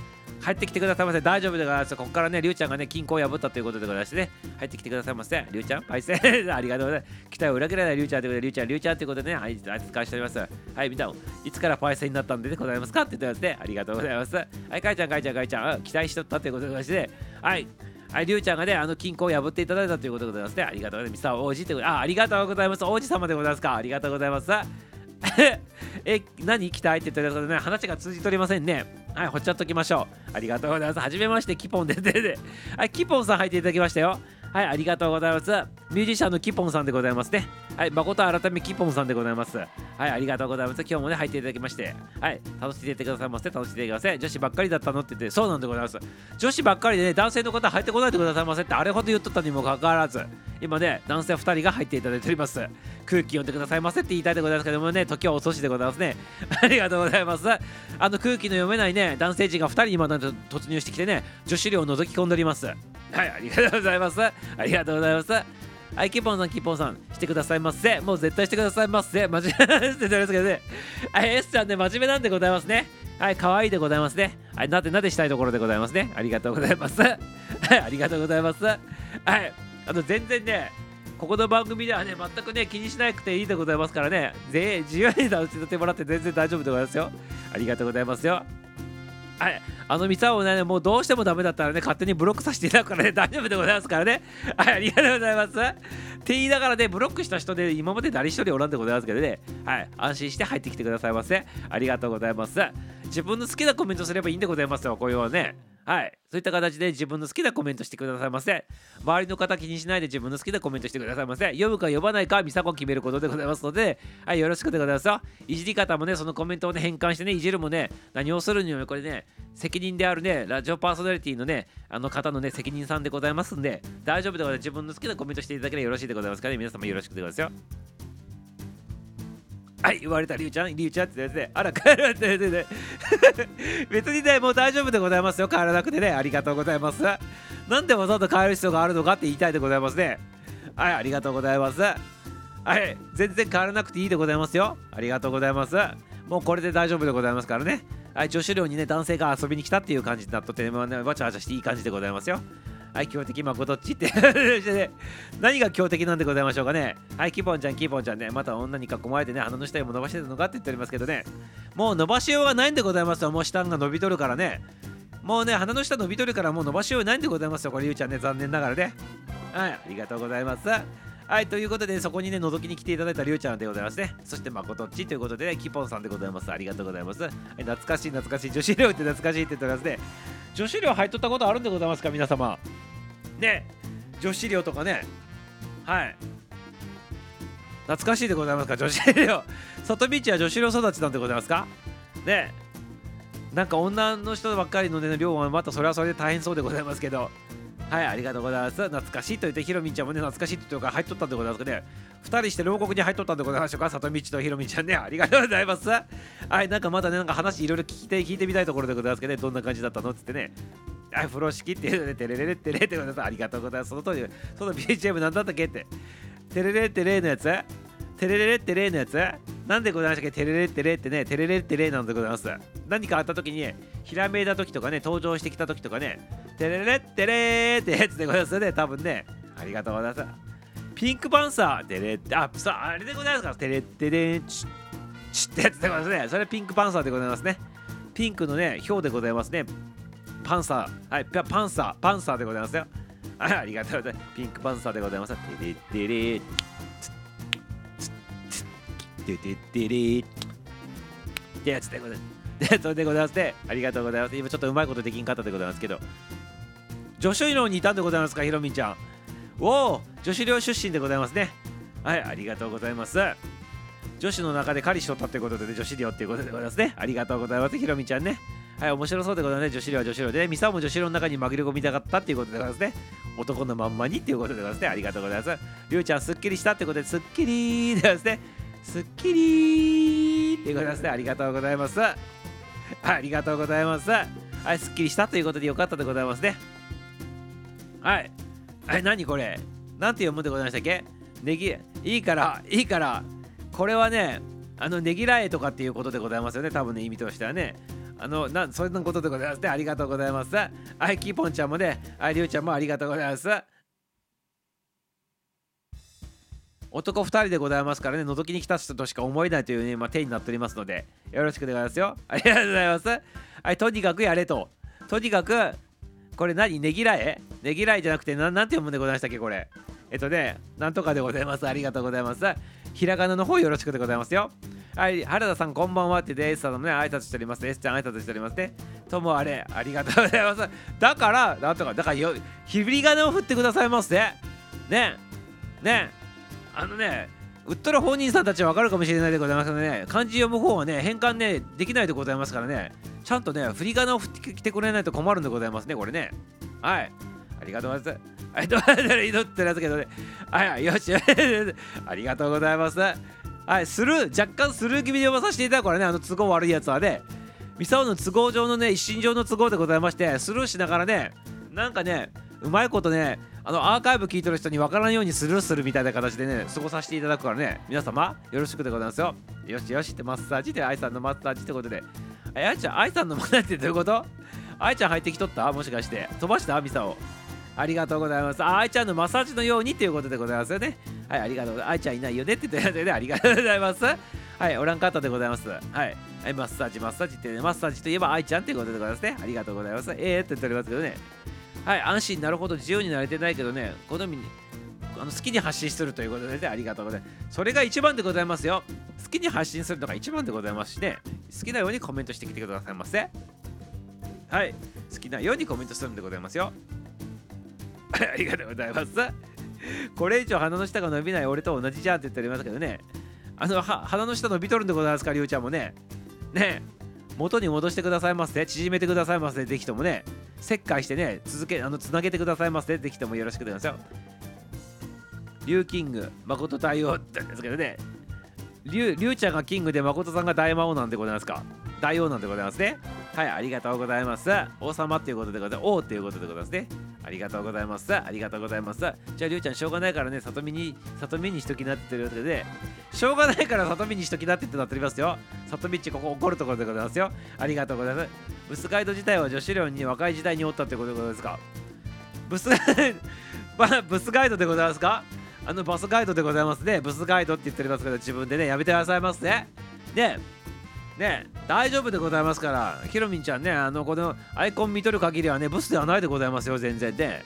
入ってきてくださいませ。大丈夫でございます。ここからね、りゅうちゃんがね、均衡を破ったということでございましてね、入ってきてくださいませ。りゅうちゃん、パイセン、ありがとうございます。期待を裏切らないりゅうちゃんということで、りゅうちゃん、りゅうちゃんということでね、はい、扱いしております。はい、みんな、いつからパイセンになったんでございますかって言ってますね。ありがとうございます。はい、かいちゃん、かいちゃん、かいちゃん、期待しとったということでございまして、はい。はい、りゅうちゃんがね、あの金庫を破っていただいたということでございますね。ありがとうございます。ミサ王子ということ、あ、ありがとうございます。王子様でございますか。ありがとうございます。え、何期待って言ったらね、話が通じとりませんね。はい、ほっちゃっときましょう。ありがとうございます。はじめまして、キポンででで。はい、キポンさん入っていただきましたよ。はい、ありがとうございます。ミュージシャンのキポンさんでございますね。はい、誠改めキポンさんでございます。はい、ありがとうございます。今日もね、入っていただきまして、はい、楽しんでいってくださいませ。楽しんでいってください。女子ばっかりだったのって言って、そうなんでございます。女子ばっかりでね、男性の方入ってこないでくださいませってあれほど言っとったにもかかわらず、今ね、男性2人が入っていただいております。空気読んでくださいませって言いたいでございますけどもね、時は遅しでございますね。ありがとうございます。あの空気の読めないね、男性陣が2人今突入してきてね、女子寮を覗き込んでおります。はい、ありがとうございます。ありがとうございます。はい、キポンさん、キポンさん、してくださいませ。もう絶対してくださいませ。真面目ですって言ますけどね。はい、S ちゃんね、真面目なんでございますね。はい、可愛いでございますね。はい、なでなでしたいところでございますね。ありがとうございます。はい、ありがとうございます。はい、あの、全然ね、ここの番組ではね、全くね、気にしなくていいでございますからね、ぜ自由に楽しんでもらって全然大丈夫でございますよ。ありがとうございますよ。はい、あのミサをね、もうどうしてもダメだったらね、勝手にブロックさせていただくからね、大丈夫でございますからね。はい、ありがとうございます。って言いながらね、ブロックした人で今まで誰一人おらんでございますけどね、はい、安心して入ってきてくださいませ。ありがとうございます。自分の好きなコメントすればいいんでございますよ、こういうのね。はい。そういった形で自分の好きなコメントしてくださいませ。周りの方気にしないで自分の好きなコメントしてくださいませ。読むか読まないかミサコ決めることでございますので、はい、よろしくでございますよ。いじり方もね、そのコメントをね、変換してね、いじるもね、何をするにもこれね、責任であるね、ラジオパーソナリティのね、あの方のね、責任さんでございますんで、大丈夫でございます。自分の好きなコメントしていただければよろしいでございますからね、皆様よろしくでございますよ。はい言われたりゅうちゃんりゅうちゃんって言ってあら帰るって言って 別にねもう大丈夫でございますよ。帰らなくてねありがとうございます。なんでわざと帰る必要があるのかって言いたいでございますね。はいありがとうございます。はい全然変わらなくていいでございますよ。ありがとうございます。もうこれで大丈夫でございますからね。はい女子寮にね男性が遊びに来たっていう感じになっとって、ね、わちゃわちゃしていい感じでございますよ。はい、強敵まどっちって 何が強敵なんでございましょうかね。はい、キポンちゃん、キポンちゃんね、また女に囲まれてね、鼻の下も伸ばしてるのかって言っておりますけどね、もう伸ばしようがないんでございますよ、もう下が伸びとるからね。もうね、鼻の下伸びとるからもう伸ばしようがないんでございますよ、これ、ゆうちゃんね、残念ながらね。はい、ありがとうございます。はい、ということで、そこにね、覗きに来ていただいたりゅうちゃんでございますね。そして、まことっちということで、ね、キポンさんでございます。ありがとうございます。はい、懐かしい、懐かしい。女子寮って懐かしいって言ってますね。女子寮入っとったことあるんでございますか、皆様。ね女子寮とかねはい懐かしいでございますか女子寮外道は女子寮育ちなんでございますか？ねなんか女の人ばっかりのね寮はまたそれはそれで大変そうでございますけどはいありがとうございます。懐かしいと言ってひろみちゃんもね懐かしいって言ってから入っとったんでございますけどね。2人して牢獄に入っとったんでございましょうか里道とひろみちゃんねありがとうございます。はいなんかまたねなんか話いろいろ聞いて聞いてみたいところでございますけどね。どんな感じだったのっつってね。あ、風呂敷っていうので、テレレレテレってことでありがとうございます。その通り、その BGM 何だったっけって。テレレテレのやつ。テレレレテレのやつ？なんでございましたっけ？テレレテレってね、テレレテレなんでございます？何かあった時に、ひらめいた時とかね、登場してきた時とかね、テレレテレってやつでございますね、多分ね。ありがとうございます。ピンクパンサー、テレあ、さあれでございますか？テレテレチッチってやつでございますね。それピンクパンサーでございますね。ピンクのね、表でございますね。パンサー、はい、パンサー、パンサーでございますよ。ありがとうございます。ピンクパンサーでございます。テレテレテテテレってやつでございます。それでございますね。ありがとうございます。今ちょっとうまいことできんかったでございますけど。女子寮にいたんでございますか、ひろみんちゃん。おお、女子寮出身でございますね。はい、ありがとうございます。女子の中で彼氏とったってことで、ね、女子寮っていうことでございますね。ありがとうございます、ひろみちゃんね。はい、面白そうでございますね。女子寮は女子寮で、ミサも女子寮の中に紛れ込みたかったっていうことでございますね。男のまんまにっていうことでございますね。ありがとうございます。りゅうちゃん、すっきりしたってことで、すっきりーでございますね。すっきりってことでございますね。ありがとうございます。ありがとうございます。はい、すっきりしたということでよかったでございますね。はい。はい、何これ？なんて読むんでございましたっけ？ねぎ、いいから、いいから、これはね、あのねぎらえとかっていうことでございますよね。多分ね、意味としてはね。あのなそんなことでございますねありがとうございますはいキーポンちゃんもねはいりゅうちゃんもありがとうございます男2人でございますからね覗きに来た人としか思えないというね、まあ、手になっておりますのでよろしくでございますよ。ありがとうございます。はいとにかくやれと。とにかくこれ何？ねぎらえねぎらえじゃなくてななんて読むんでございましたっけこれ？えっとねなんとかでございます。ありがとうございます。ひらがなの方よろしくでございますよ。はい原田さんこんばんはってで S さんのね挨拶しております。S ちゃん挨拶しておりますね。ともあれありがとうございます。だからなんとかだからよひりがなを振ってくださいませね。ね。あのね売っとる本人さんたちは分かるかもしれないでございますけどね漢字読む方はね変換ねできないでございますからねちゃんとね振り仮名を振ってきてくれないと困るんでございますねこれね。はい。ありがとうございます。はいどうも祈ってますけどね。はいよし。ありがとうございます。はいスルー若干スルー気味で読まさせていただくからねあの都合悪いやつはね。ミサオの都合上のね一身上の都合でございましてスルーしながらねなんかねうまいことねあのアーカイブ聞いてる人に分からんようにスルーするみたいな形でね過ごさせていただくからね皆様よろしくでございますよ。よしよしってマッサージで愛さんのマッサージってことで。あやちゃん愛さんのマッサージってどういうこと？愛ちゃん入ってきとった？もしかして。飛ばした？ミサオありがとうございます。あ愛ちゃんのマッサージのようにっていうことでございますよね。はいありがとうございます。愛ちゃんいないよねって言ってたで ありがとうございます。はいおらんかったでございます。はいはいマッサージマッサージってねマッサージといえば愛ちゃんっていうことでございますね。ありがとうございます。ええー、って言っておりますけどね。はい、安心なるほど自由になれてないけどね、好みにあの好きに発信するということで、ね、ありがとうございます。それが一番でございますよ。好きに発信するのが一番でございますしね、好きなようにコメントしてきてくださいませ。はい、好きなようにコメントするんでございますよ。ありがとうございます。これ以上鼻の下が伸びない俺と同じじゃんって言っておりますけどね、あの鼻の下伸びとるんでございますか、りゅうちゃんもね。ねえ元に戻してくださいませ。縮めてくださいませ。ぜひともね。切開してね、続け、あの、つなげてくださいませ。ぜひともよろしくお願いしますよ。リュウキング、誠対応ってんですけどね。リュウ、リュウちゃんがキングで誠さんが大魔王なんでございますか？大王なんでございますね。はい、ありがとうございます。王様っていうことでございます。王っていうことでございますね。ありがとうございます。ありがとうございます。じゃあ、りゅうちゃん、しょうがないからね、里見に、里見にしときなってるわけで、しょうがないから里見にしときなってってなっておりますよ。里見っち、ここ怒るところでございますよ。ありがとうございます。ブスガイド自体は女子寮に若い時代におったってことでございますか？ブス、ブスガイドでございますか？あのバスガイドでございますね。ブスガイドって言っておりますけど、自分でね、やめてくださいますね。で、ね大丈夫でございますからひろみんちゃんねあのこのアイコン見とる限りはねブスではないでございますよ全然ね。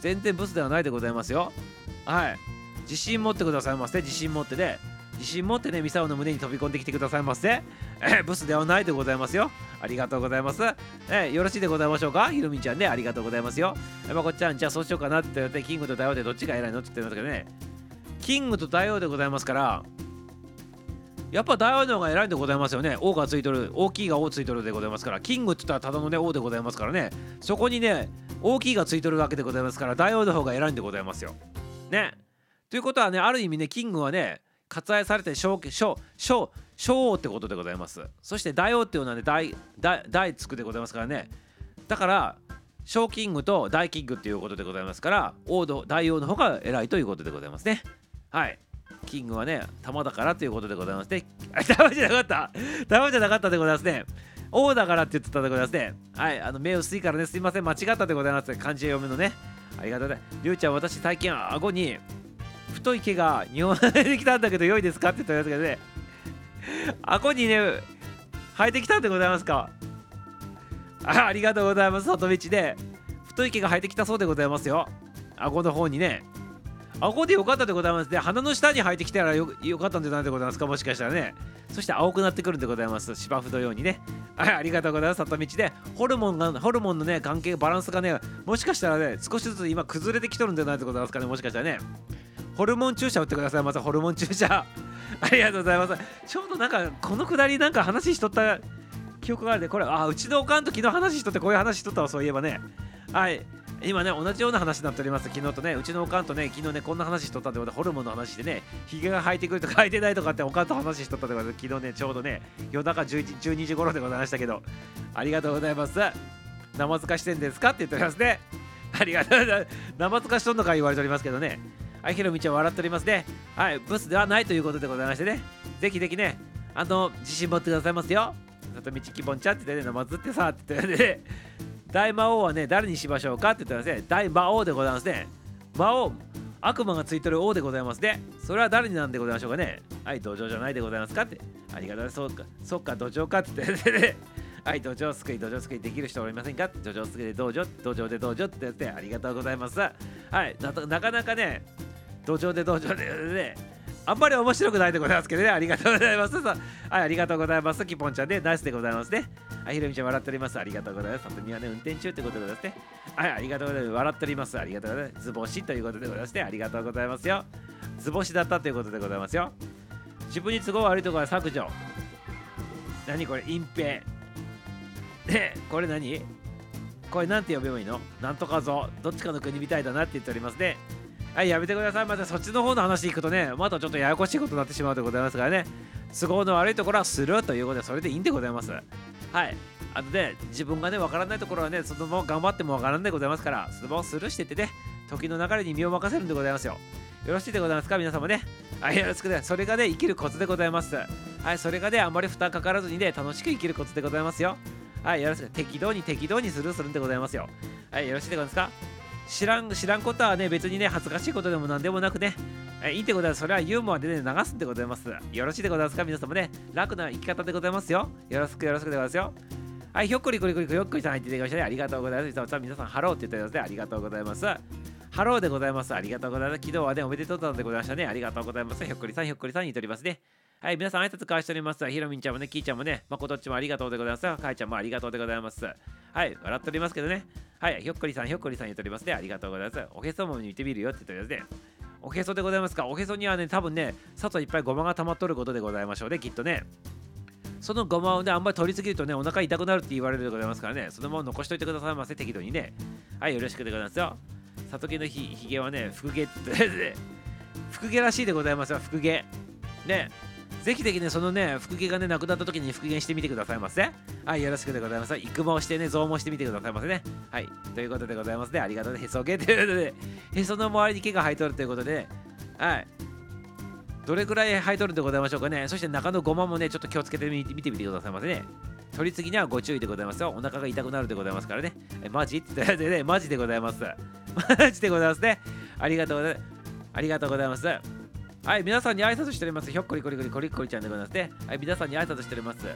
全然ブスではないでございますよ。はい。自信持ってくださいませ自信持ってね。自信持ってねミサオの胸に飛び込んできてくださいませえブスではないでございますよ。ありがとうございます。えよろしいでございましょうか？ひろみんちゃんね。ありがとうございますよ。えまこっちゃんじゃあそうしようかなって言ってキングと大王でどっちが偉いのって言ってますけどね。キングと大王でございますからやっぱ大王の方が偉いんでございますよね。王がついとる、大きいが王ついとるでございますから、キングって言ったらただのね、王でございますからね、そこにね、大きいがついとるわけでございますから、大王の方が偉いんでございますよ。ね。ということはね、ある意味ね、キングはね、割愛されて小、小、小、小王ってことでございます。そして大王っていうのはね、大、大、大つくでございますからね。だから、小キングと大キングっていうことでございますから、王の大王の方が偉いということでございますね。はい。キングはね、玉だからということでございますね。玉じゃなかった玉じゃなかったでございますね。王だからって言ってたでございますね。はい、あの目薄いからね、すいません、間違ったでございます。漢字読むのね。ありがとうございます。りゅうちゃん、私最近、顎に太い毛が日本生えてきたんだけど、良いですかって言ったんですけどね。顎にね、生えてきたんでございますか。あありがとうございます、里道で。太い毛が生えてきたそうでございますよ。顎の方にね。顎でよかったでございますね。鼻の下に生えてきたらよかったんじゃないでございますか、もしかしたらね。そして青くなってくるんでございます。芝生のようにね。はい、ありがとうございます。里道で、ホルモンが、ホルモンのね、関係、バランスがね、もしかしたらね、少しずつ今崩れてきとるんじゃないでございますかね、もしかしたらね。ホルモン注射打ってください、まずホルモン注射。ありがとうございます。ちょうどなんか、このくだりなんか話しとった記憶があるで、これ、あ、うちのおかんと昨日話しとって、こういう話しとったわ、そういえばね。はい。今ね、同じような話になっております。昨日とね、うちのおかんとね、昨日ね、こんな話しとったってことで、ホルモンの話でね、ひげが生えてくるとか生えてないとかっておかんと話しとったってことで、昨日ね、ちょうどね、夜中11 12時頃でございましたけど、ありがとうございます。生塚してんですかって言っておりますね。ありがとうございます。生塚しとんのか言われておりますけどね。はい、ひろみちゃん笑っておりますね。はい、ブスではないということでございましてね。ぜひぜひね、あの、自信持ってくださいますよ。里道希望ちゃんって言ってねナマズってさって言ってね大魔王はね誰にしましょうかって言ったらね大魔王でございますね。魔王悪魔がついてる王でございますね。それは誰になんでございましょうかね。はい土壌じゃないでございますかって。ありがとうそうか。そっか土壌かって言ってね。はい、土壌すくい、土壌すくいできる人おりませんか土壌すくいで道場、土壌で道場ってやってありがとうございます。はい、なかなかね、土壌で道場でね、あんまり面白くないでございますけどね、ありがとうございます。はい、ありがとうございます。キポンちゃんで、ナイスでございますね。はい、ひろみちゃん笑っております。ありがとうございます。里にはね、運転中ってことでございますね。はい、ありがとうございます。笑っております。ありがとうございます。図星ということでございますね。ありがとうございますよ。図星だったということでございますよ。自分に都合悪いところは削除。何これ？隠蔽。で、これ何？これなんて呼べばいいの？なんとかぞ。どっちかの国みたいだなって言っておりますね。はい、やめてください。またそっちの方の話行くとね、またちょっとややこしいことになってしまうでございますからね。都合の悪いところはするということで、それでいいんでございます。はい。あとね、自分がね、わからないところはね、そのまま頑張ってもわからんでございますから、そのままスルーしてってね、時の流れに身を任せるんでございますよ。よろしいでございますか？皆様ね。はい、よろしくね。それがね、生きるコツでございます。はい、それがね、あんまり負担かからずにね、楽しく生きるコツでございますよ。はい、よろしく。適度に適当にスルーするんでございますよ。はい、よろしいでございますか？知らん、知らんことはね、別にね、恥ずかしいことでもなんでもなくね、えいいってことは、それはユーモアでね、流すんでございます。よろしいでございますか？皆様ね、楽な生き方でございますよ。よろしくよろしくでございますよ。はい、ひょっこりこりこりひょっこりさん入っていただきましたね。ありがとうございます。皆さん、ハローって言ってください。ありがとうございます。ハローでございます。ありがとうございます。昨日はね、おめでとうだでございましたね。ありがとうございます。ひょっこりさん、ひょっこりさんに言っておりますね。はい、皆さん挨拶交わしております。ひろみんちゃんもね、きーちゃんもね、まことっちもありがとうでございます。かいちゃんもありがとうでございます。はい、笑っておりますけどね。はい、ひょっこりさん、ひょっこりさん言っておりますね。ありがとうございます。おへそも見てみるよって言っておりますね。おへそでございますか？おへそにはね、多分ね、外いっぱいごまが溜まっとることでございましょうね、きっとね。そのごまをね、あんまり取りすぎるとね、お腹痛くなるって言われるでございますからね、そのまま残しといてくださいませ、適度にね。はい、よろしくでございますよ。里毛のひひげはね、福毛って、福毛らしいでございますよ、福毛。ね、ぜひぜひね、そのね、復元がね、なくなった時に復元してみてくださいませ。はい、よろしくでございます。育毛してね、増毛してみてくださいませね。はい、ということでございますね。ありがとうね。へそ毛ということで、へその周りに毛が生えとるということで、はい。どれくらい生えとるんでございましょうかね。そして中のゴマもね、ちょっと気をつけてみてみてくださいませね。取りすぎにはご注意でございますよ。お腹が痛くなるでございますからね。えマジ？って言ってね、マジでございます。マジでございますね。ありがとうございます。ありがとうございます。はい、皆さんに挨拶しております。ひょっこりこりこりこりこりちゃんでございますね。はい、皆さんに挨拶しております。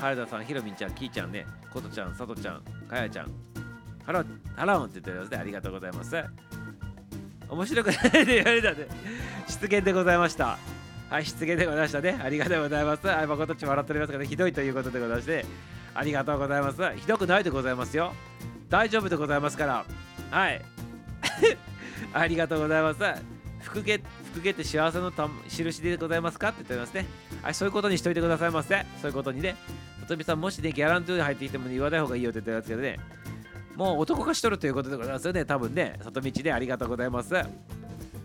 原田さん、ひろみんちゃん、きーちゃんね、ことちゃん、さとちゃん、かやちゃん、ハロー、ハローって言っておりますね。ありがとうございます。面白くないで言われたんで、出現でございました。はい、出現でございましたね。ありがとうございます。はい、誠っち笑っておりますがね、ひどいということでございまして、ありがとうございます。ひどくないでございますよ。大丈夫でございますから。はい。ありがとうございます。福毛福毛って幸せのた印でございますかって言っておりますね。はい、そういうことにしといてくださいませ。そういうことにね。里見さん、もしね、ギャラントゥーで入ってきても、ね、言わない方がいいよって言ってますけどね。もう男化しとるということでございますよね。多分ね、里道でありがとうございます。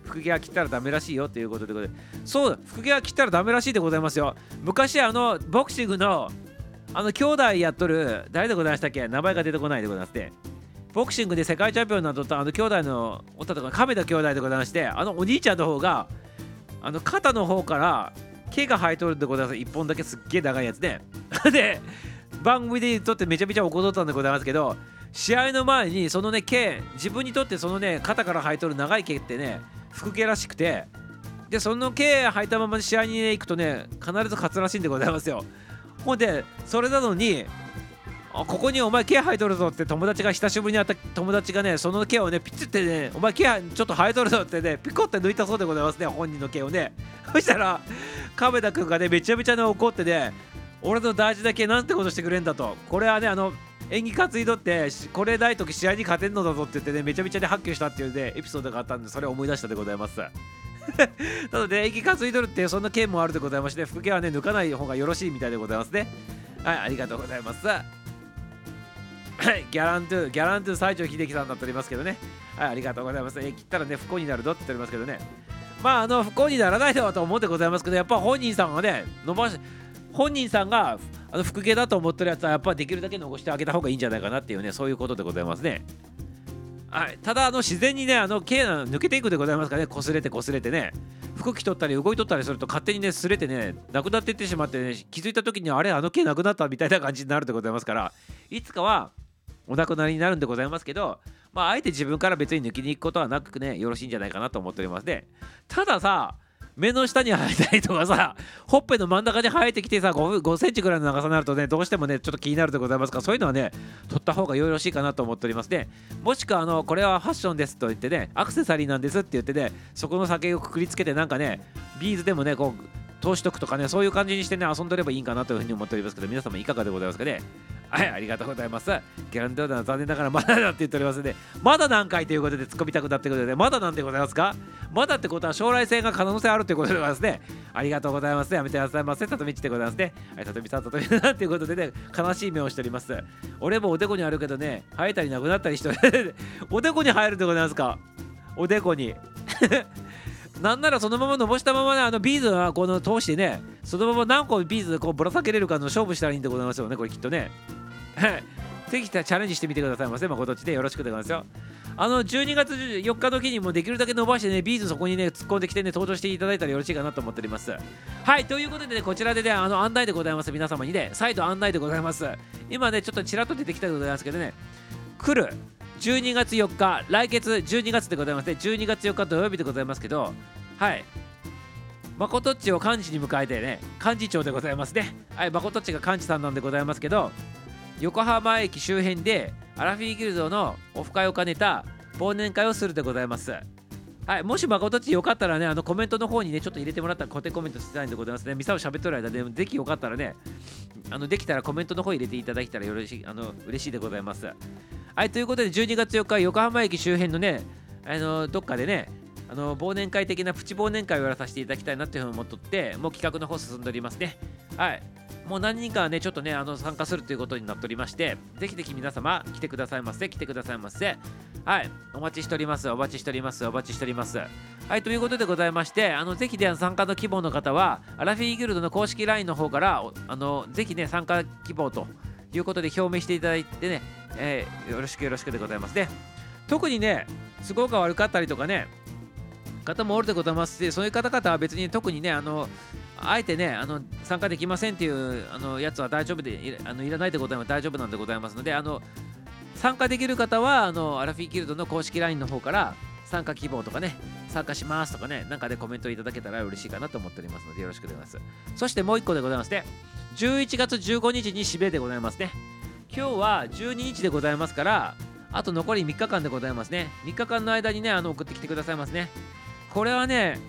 福毛は切ったらダメらしいよということでございます。そう、福毛は切ったらダメらしいでございますよ。昔、あの、ボクシングの、あの、兄弟やっとる、誰でございましたっけ？名前が出てこないでございますね。ボクシングで世界チャンピオンになったあの兄弟のおったとか亀田兄弟でございましてあのお兄ちゃんの方があの肩の方から毛が生えとるんでございます。1本だけすっげえ長いやつで。で番組でとってめちゃめちゃ怒っとったんでございますけど試合の前にそのね毛自分にとってそのね肩から生えとる長い毛ってね服毛らしくて。でその毛生えたまま試合に、ね、行くとね必ず勝つらしいんでございますよ。ほんでそれなのにここにお前毛生えとるぞって友達が久しぶりに会った友達がねその毛をねピチってねお前毛ちょっと生えとるぞってねピコって抜いたそうでございますね本人の毛をね。そしたら亀田君がねめちゃめちゃね怒ってね俺の大事な毛なんてことしてくれんだと。これはねあの演技担いどってこれない時試合に勝てんのだぞって言ってねめちゃめちゃね発揮したっていうねエピソードがあったんでそれを思い出したでございます。なので演技担いどるってそんな件もあるでございまして服毛はね抜かない方がよろしいみたいでございますね。はいありがとうございます。ギャラントゥギャラントゥ西城秀樹さんだっておりますけどね。はい、ありがとうございます。え切ったらね、不幸になるぞって言っておりますけどね。まあ、あの、不幸にならないだろうと思ってございますけど、やっぱ本人さんがね、伸ばし、本人さんがあの福毛だと思ってるやつは、やっぱできるだけ残してあげた方がいいんじゃないかなっていうね、そういうことでございますね。はい、ただあの自然にねあの毛が抜けていくでございますからね擦れて擦れてね服着とったり動いとったりすると勝手にね擦れてねなくなっていってしまってね気づいた時にあれあの毛なくなったみたいな感じになるでございますからいつかはお亡くなりになるんでございますけどまああえて自分から別に抜きに行くことはなくねよろしいんじゃないかなと思っております。ねたださ目の下に生えたりとかさほっぺの真ん中に生えてきてさ 5, 5センチぐらいの長さになるとねどうしてもねちょっと気になるでございますか。らそういうのはね取った方がよろしいかなと思っております。ねもしくはあのこれはファッションですと言ってねアクセサリーなんですって言ってねそこの酒をくくりつけてなんかねビーズでもねこう通しとくとかねそういう感じにしてね遊んでればいいんかなというふうに思っておりますけど皆様いかがでございますかね？はい、ありがとうございます。ギャランドゥは残念ながらまだだって言っておりますので、まだなんかいということで突っ込みたくなってことで、まだなんでございますか？まだってことは将来性が可能性あるということでございますね。ありがとうございます。やめてくださいませ。さとみちでございますね。はい、さとみさん、さとみさんということでね、悲しい目をしております。俺もおでこにあるけどね、生えたりなくなったりして、おでこに生えるでございますか？おでこに。なんならそのまま伸ばしたままね、あのビーズはこの通してね、そのまま何個ビーズこうぶら下げれるかの勝負したらいいんでございますよね、これきっとね。ぜひチャレンジしてみてくださいませ。まこっちでよろしくでございますよ。あの12月4日の日にもできるだけ伸ばしてね、ビーズそこにね、突っ込んできてね、登場していただいたらよろしいかなと思っております。はい、ということでね、こちらでね、あの案内でございます。皆様にね、再度案内でございます。今ね、ちょっとちらっと出てきたでございますけどね、来る12月4日、来月12月でございますね、12月4日土曜日でございますけど、はい、まことっちを幹事に迎えてね、幹事長でございますね。はい、まことっちが幹事さんなんでございますけど、横浜駅周辺でアラフィーギルドのオフ会を兼ねた忘年会をするでございます。はい、もし誠っちよかったらね、あのコメントの方にね、ちょっと入れてもらったら固定コメントしたいんでございますね。ミサを喋っとる間で、ぜひよかったらね、あのできたらコメントの方入れていただけたらよろし、あの嬉しいでございます。はい、ということで、12月4日、横浜駅周辺のね、あのどっかでね、あの忘年会的なプチ忘年会をやらさせていただきたいなっていうふうに思っとって、もう企画の方進んでおりますね。はい。もう何人かはね、ちょっとね、あの参加するということになっておりまして、ぜひぜひ皆様来てくださいませ、来てくださいませ。はい、お待ちしております、お待ちしております、お待ちしております。はい、ということでございまして、あのぜひで参加の希望の方は、アラフィーギルドの公式 LINE の方から、あのぜひね、参加希望ということで表明していただいてね、えー、よろしくよろしくでございますね。特にね、都合が悪かったりとかね、方もおるでございますし、そういう方々は別に特にね、あの、あえてね、あの参加できませんっていうあのやつは大丈夫でいあのいらないでございます大丈夫なんでございますので、あの参加できる方はあのアラフィーギルドの公式 LINE の方から参加希望とかね、参加しますとかね、なんかでコメントいただけたら嬉しいかなと思っておりますのでよろしくお願いします。そしてもう一個でございますね、11月15日に締めでございますね。今日は12日でございますから、あと残り3日間でございますね。3日間の間にね、あの送ってきてくださいますね。これはね、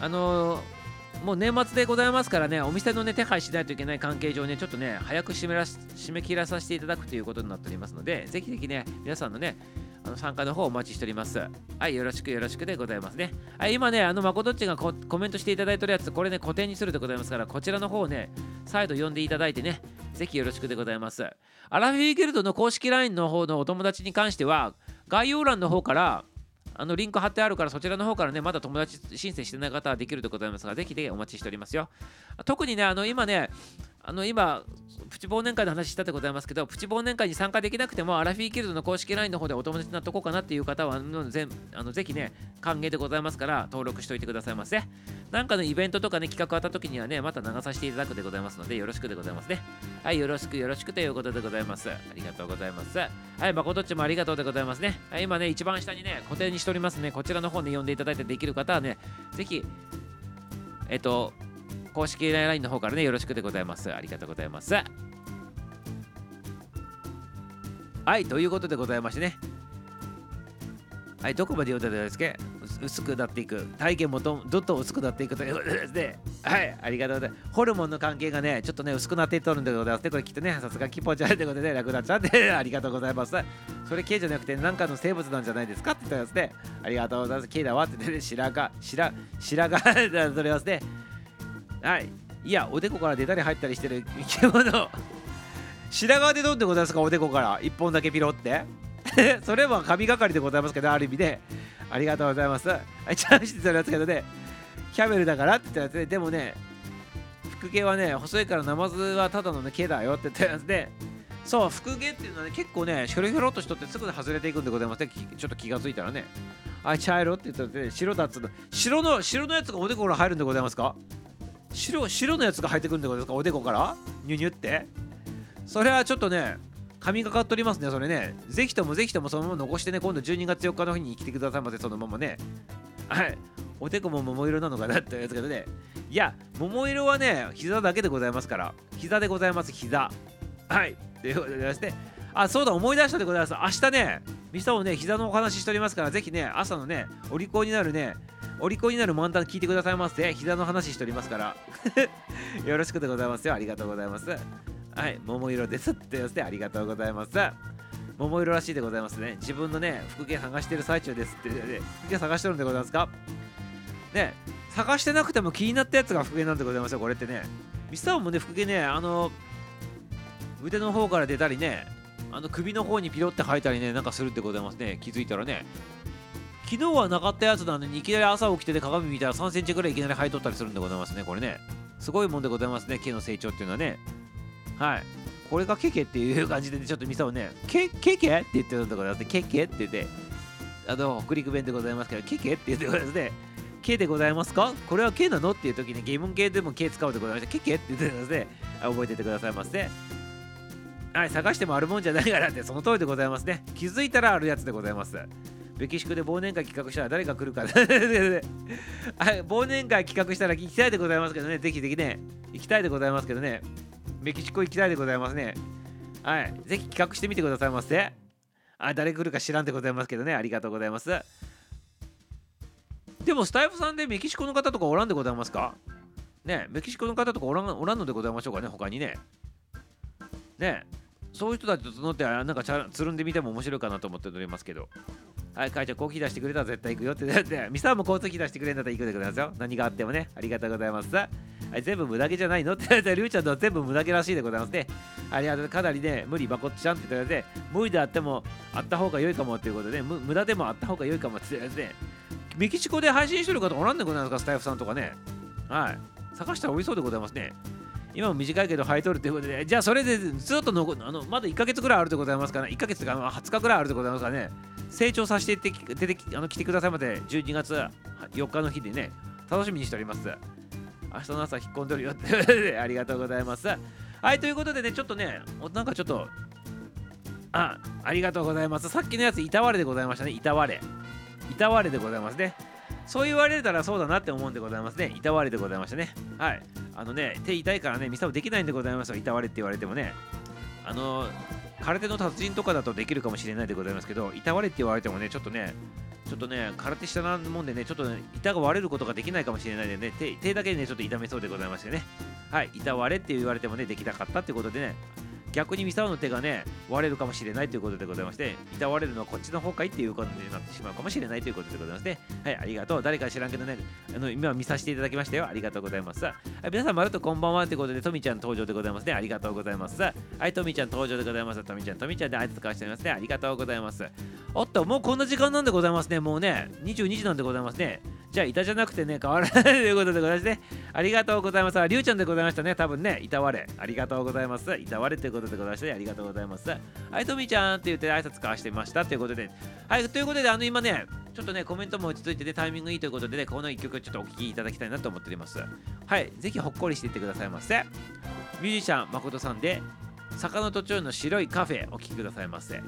あのーもう年末でございますからね、お店のね、手配しないといけない関係上ね、ちょっとね、早く締めら締め切らさせていただくということになっておりますので、ぜひぜひね、皆さんのね、あの参加の方お待ちしております。はい、よろしくよろしくでございますね。はい、今ね、あの、まことっちがコメントしていただいてるやつ、これね、固定にするでございますから、こちらの方をね、再度読んでいただいてね、ぜひよろしくでございます。アラフィーギルドの公式 LINE の方のお友達に関しては、概要欄の方から、あのリンク貼ってあるからそちらの方からね、まだ友達申請してない方はできるでございますが、ぜひでお待ちしておりますよ。特にね、あの今ね、あの今、プチ忘年会の話したでございますけど、プチ忘年会に参加できなくても、アラフィーキルドの公式 LINE の方でお友達になっとこうかなっていう方は、ぜあのぜひね、歓迎でございますから、登録しておいてくださいませ。なんかのイベントとかね、企画あった時にはね、また流させていただくでございますので、よろしくでございますね。はい、よろしくよろしくということでございます。ありがとうございます。はい、まことっちもありがとうでございますね。はい、今ね、一番下にね、固定にしておりますね。こちらの方で読んでいただいてできる方はね、ぜひ、えっと、公式 LINE の方からね、よろしくでございます。ありがとうございます。はい、ということでございましてね。はい、どこまで読んだんですか薄くなっていく。体験もどんどん薄くなっていくということですね。はい、ありがとうございます。ホルモンの関係がね、ちょっとね、薄くなっていっとるんでございますね。これきっとね、さすがキポちゃんということで、楽なっちゃって ありがとうございます。それ系じゃなくて、何かの生物なんじゃないですかって言ったんですね。ありがとうございます。系だわってね、白髪、白、白髪、それはですね。はい。いや、おでこから出たり入ったりしてる生き物。白髪でどんでございますか、おでこから。一本だけピロって。それは神がかりでございますけど、ある意味で。ありがとうございます。はい、チャンしてたやつけどね、キャメルだからって言ったやつで、でもね、服系はね、細いからナマズはただの、ね、毛だよって言ったやつで、そう復元っていうのはね結構ねひょろひょろっとしとってすぐ外れていくんでございますねちょっと気がついたらねあ茶色って言ったらね白だっつうの白の白のやつがおでこから入るんでございますか？白白のやつが入ってくるんでございますか？おでこから？ニュニュって？それはちょっとね神がかっておりますねそれね。ぜひともぜひともそのまま残してね今度12月4日の日に来てくださいませそのままね。はい。おでこも桃色なのかなってやつけどね。いや桃色はね膝だけでございますから。膝でございます膝。はい。ということでございましてあそうだ思い出したでございます。明日ねミスターもね膝のお話ししておりますからぜひね朝のねお利口になるねお利口になる漫談聞いてくださいませ膝の話しておりますから。よろしくでございます。よありがとうございます。はい桃色ですってやつでありがとうございます。桃色らしいでございますね。自分のね復元探してる最中ですって、ね、復元探してるんでございますか？ね探してなくても気になったやつが復元なんでございますよこれってね。ミスターもね復元ねあの腕の方から出たりねあの首の方にピロって吐いたりねなんかするってございますね。気づいたらね。昨日はなかったやつなのにいきなり朝起きてて鏡見たら3センチぐらいいきなり生えとったりするんでございますねこれね。すごいもんでございますね毛の成長っていうのはね。はい。これがケケっていう感じで、ね、ちょっとミサをねケケケ？って言ってるんでございますねケケ？って言って。あの北陸弁でございますけどケケ？って言ってございますね。K でございますか？これは K なの？っていう時にゲーム系でも K 使うでございまして K ケ？って言ってますね。覚えててくださいませ。はい探してもあるもんじゃないからってその通りでございますね。気づいたらあるやつでございます。メキシコで忘年会企画したら誰が来るか 忘年会企画したら行きたいでございますけどね。ぜひぜひね。行きたいでございますけどね。メキシコ行きたいでございますね。はいぜひ企画してみてくださいませ。あ誰来るか知らんでございますけどね。ありがとうございます。でもスタイフさんでメキシコの方とかおらんでございますか？ねメキシコの方とかおらんおらんのでございましょうかね他にね。ね。そういう人たちと募ってなんかつるんでみても面白いかなと思っておりますけどはい、会長、コーヒー出してくれたら絶対行くよって言って、ミサも交通費出してくれんだったら行くでございよ。何があってもね、ありがとうございます。はい、全部無駄毛じゃないの？って言われて、りゅうちゃんのは全部無駄毛らしいでございますね。ありがとう、かなりね、無理ばこっちゃんって言われて、無理であってもあった方が良いかもっていうことで、無駄でもあった方が良いかもって言われて、メキシコで配信してる方おらんでございますか、スタイフさんとかね。はい。探したら美味しそうでございますね。今も短いけど生えとるということで、じゃあそれでずっとのあのまだ1ヶ月ぐらいあるでございますから、ね、1ヶ月とか20日ぐらいあるでございますからね、成長させて出てきあの来てくださいまで12月4日の日でね楽しみにしております。明日の朝引っ込んでるよって ありがとうございます。はいということでねちょっとねなんかちょっとあありがとうございます。さっきのやついたわれでございましたね。いたわれ。いたわれでございますね。そう言われたらそうだなって思うんでございますね。いたわれでございましたね。はい。あのね手痛いからねミサもできないんでございますよ。いたわれって言われてもね。あの空手の達人とかだとできるかもしれないでございますけど、いたわれって言われてもね、ちょっとね、ちょっとね、空手したなもんでね、ちょっと、ね、板が割れることができないかもしれないでね、手だけでね、ちょっと痛めそうでございましてね。はい、板割れって言われてもね、できなかったってことでね、逆にミサオの手がね割れるかもしれないということでございましていた割れるのはこっちの方かいっていう感じになってしまうかもしれないということでございましてはいありがとう。誰か知らんけどねあの今見させていただきましたよ。ありがとうございます。はい皆さんまるとこんばんはということでトミちゃん登場でございます。ねありがとうございます。はいトミちゃん登場でございます。トミちゃんトミちゃんで挨拶交わしております。ねありがとうございます。おっともうこんな時間なんでございますね。もうね22時なんでございますね。じゃあ、板じゃなくてね、変わらないということでございまして、ありがとうございます。りゅうちゃんでございましたね。多分ね、板割れ。ありがとうございます。板割れということことでございまして、ありがとうございます。はい、とみちゃんって言って挨拶交わしてましたということで、はい、ということで、あの、今ね、ちょっとね、コメントも落ち着いてて、タイミングいいということでね、この1曲ちょっとお聴きいただきたいなと思っております。はい、ぜひほっこりしていってくださいませ。ミュージシャン、誠さんで、坂の途中の白いカフェお聴きくださいませ。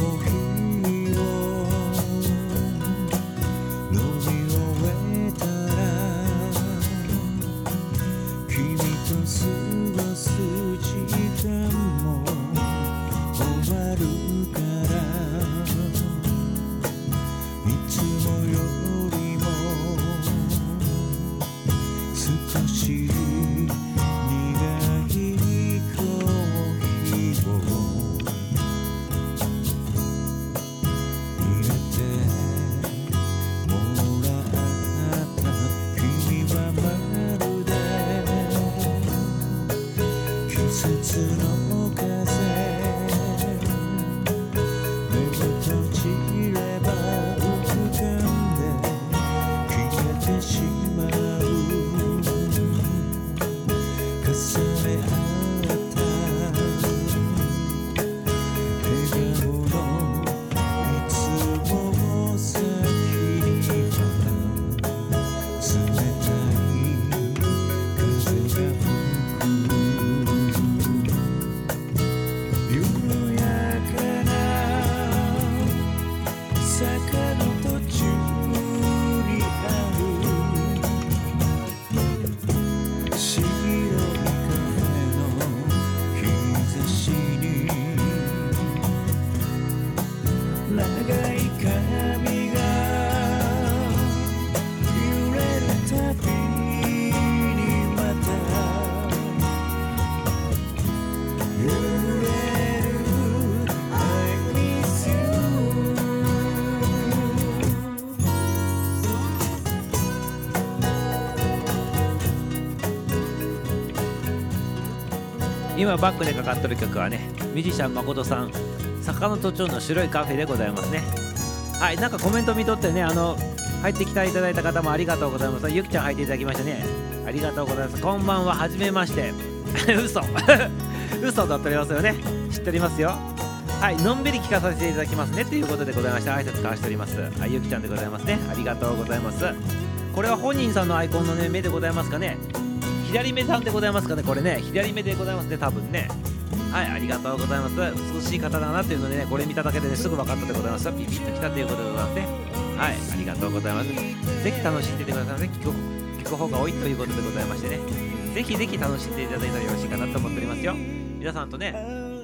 君と過ごす時間今バックでかかってる曲はねミュージシャン誠さん坂の途中の白いカフェでございますね。はいなんかコメント見とってねあの入ってきていただいた方もありがとうございます。ゆきちゃん入っていただきましたね。ありがとうございます。こんばんは。はじめまして。嘘。嘘だっておりますよね。知っておりますよ。はいのんびり聞かさせていただきますね。ということでございまして挨拶交わしております。はいゆきちゃんでございますね。ありがとうございます。これは本人さんのアイコンのね目でございますかね。左目さんでございますかねこれね。左目でございますね多分ね。はいありがとうございます。美しい方だなっていうのでねこれ見ただけでねすぐ分かったでございます。ピピッときたということでございますね。はいありがとうございます。ぜひ楽しんでいてくださいね。聞く聞く方が多いということでございましてね。ぜひぜひ楽しんでいただいたらよろしいかなと思っておりますよ。皆さんとね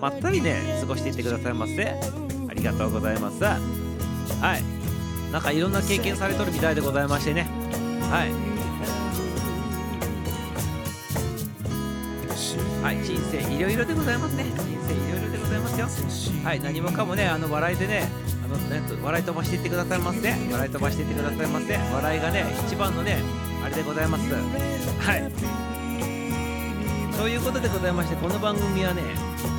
まったりね過ごしていってくださいませ。ありがとうございます。はい。なんかいろんな経験されとるみたいでございましてね。はい。はい人生いろいろでございますね。人生いろいろでございますよ。はい何もかもねあの笑いでねあのね笑い飛ばしていってくださいませ笑い飛ばしていってくださいませ笑いがね一番のねあれでございます。はい。ということでございましてこの番組はね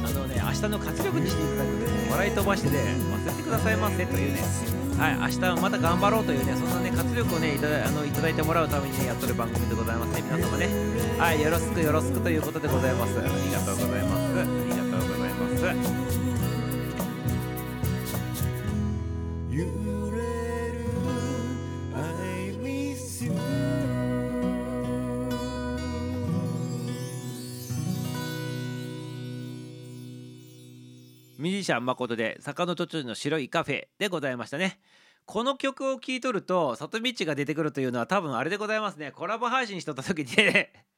あのね明日の活力にしていただくので、ね、笑い飛ばしてね忘れてくださいませというねはい明日はまた頑張ろうというねそんなね活力をねいただあのいただいてもらうために、ね、やっとる番組でございますね皆様ね。はいよろしくよろしくということでございます。ありがとうございます。ありがとうございます。ミュージシャン誠で坂の途中の白いカフェでございましたね。この曲を聴いとると里道が出てくるというのは多分あれでございますね。コラボ配信しとった時に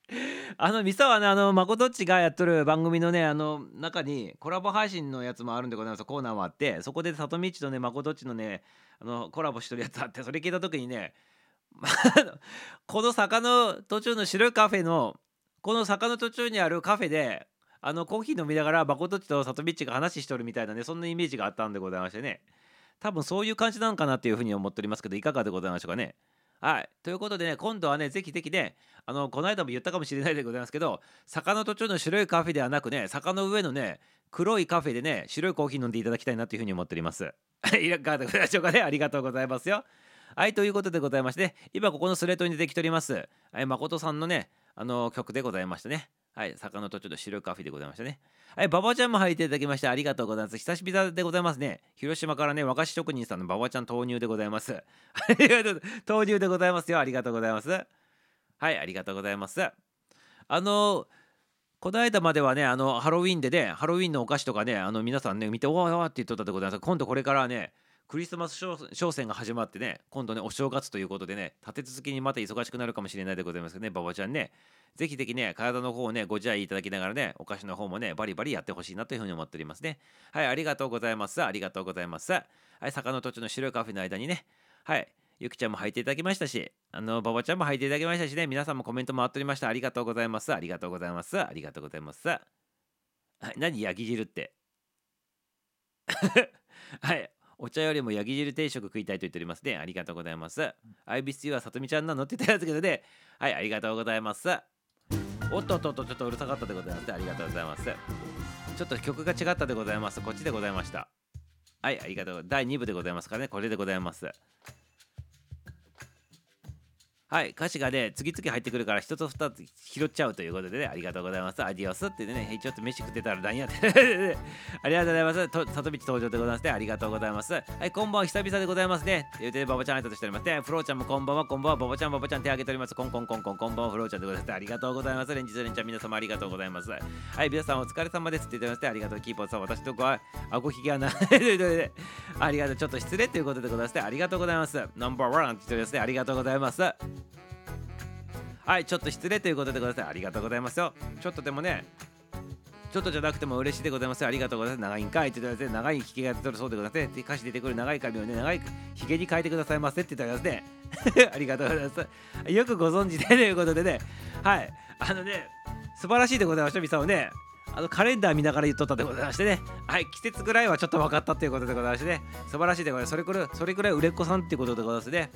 あのミサはねあの誠っちがやっとる番組のねあの中にコラボ配信のやつもあるんでございます。コーナーもあってそこで里道とね誠っちのねあのコラボしとるやつあってそれ聞いた時にね この坂の途中の白いカフェのこの坂の途中にあるカフェであのコーヒー飲みながらバコトッチとサトビッチが話ししとるみたいなねそんなイメージがあったんでございましてね。多分そういう感じなのかなっていうふうに思っておりますけどいかがでございましょうかね。はい。ということでね今度はねぜひぜひねあのこの間も言ったかもしれないでございますけど坂の途中の白いカフェではなくね坂の上のね黒いカフェでね白いコーヒー飲んでいただきたいなというふうに思っております。いかがでございましょうかね。ありがとうございますよ。はいということでございまして今ここのスレッドに出てきております。はい誠さんのねあの曲でございましてね。はい、坂の途中の白いカフェでございましたね。はい、馬場ちゃんも入っていただきましてありがとうございます。久しぶりでございますね。広島からね、和菓子職人さんの馬場ちゃん投入でございます。ありがとう、投入でございますよ。ありがとうございます。はい、ありがとうございます。あのこの間まではね、あのハロウィンでね、ハロウィンのお菓子とかね、あの皆さんね、見て、おわわって言っとったでございます。今度これからね、クリスマス商戦が始まってね、今度ね、お正月ということでね、立て続けにまた忙しくなるかもしれないでございますけどね、馬場ちゃんね。ぜひぜひね、体の方をね、ご自愛いただきながらね、お菓子の方もね、バリバリやってほしいなというふうに思っておりますね。はい、ありがとうございます。ありがとうございます。はい、坂の途中の白いカフェの間にね、はい、ゆきちゃんも入っていただきましたし、あの、馬場ちゃんも入っていただきましたしね、皆さんもコメント回っておりました。ありがとうございます。ありがとうございます。ありがとうございます。はい、何、ヤギ汁って？はい。お茶よりもヤギ汁定食食いたいと言っておりますね。ありがとうございます。アイビスユはさとみちゃんなのって言ったやつけどね。はい、ありがとうございます。おっとっとっと、ちょっとうるさかったでございます。ありがとうございます。ちょっと曲が違ったでございます。こっちでございました。はい、ありがとう。第2部でございますからね。これでございます。はい、歌詞がね、次々入ってくるから一つ二つ拾っちゃうということでね、ありがとうございます。アディオスってね、ちょっと飯食ってたら何やって。ありがとうございます。と里道登場でございますね。ありがとうございます。はい、こんばんは、久々でございますね。言うて、ババちゃん挨拶しておりますね。フローちゃんもこんばんは、こんばんは、ババちゃん、ババちゃん手挙げております。コンコンコンコン、こんばんは、フローちゃんでございます。ありがとうございます。連日連チャ、皆様ありがとうございます。はい、皆さんお疲れ様ですって言ってますね。ありがとう、キーポーさん、私とこは、あごひげはな、いありがとう、ちょっと失礼ということでございますね。ありがとうございます。ナンバーワンって言ってますね。ありがとうございます。はい、ちょっと失礼ということでございます。ありがとうございますよ。ちょっとでもね、ちょっとじゃなくても嬉しいでございます。ありがとうございます。長いんかいって言って長いひげが出てるそうでございますね。歌詞出てくる長い髪をね、長いひげに変えてくださいませって言っておりますね。ありがとうございます。よくご存知でということでね、はい、あのね、素晴らしいでございました、ミサをね。あのカレンダー見ながら言っとったでございましてねはい季節ぐらいはちょっと分かったということでございましてね素晴らしいでございますそれくらいそれくらい売れっ子さんっていうことでございますね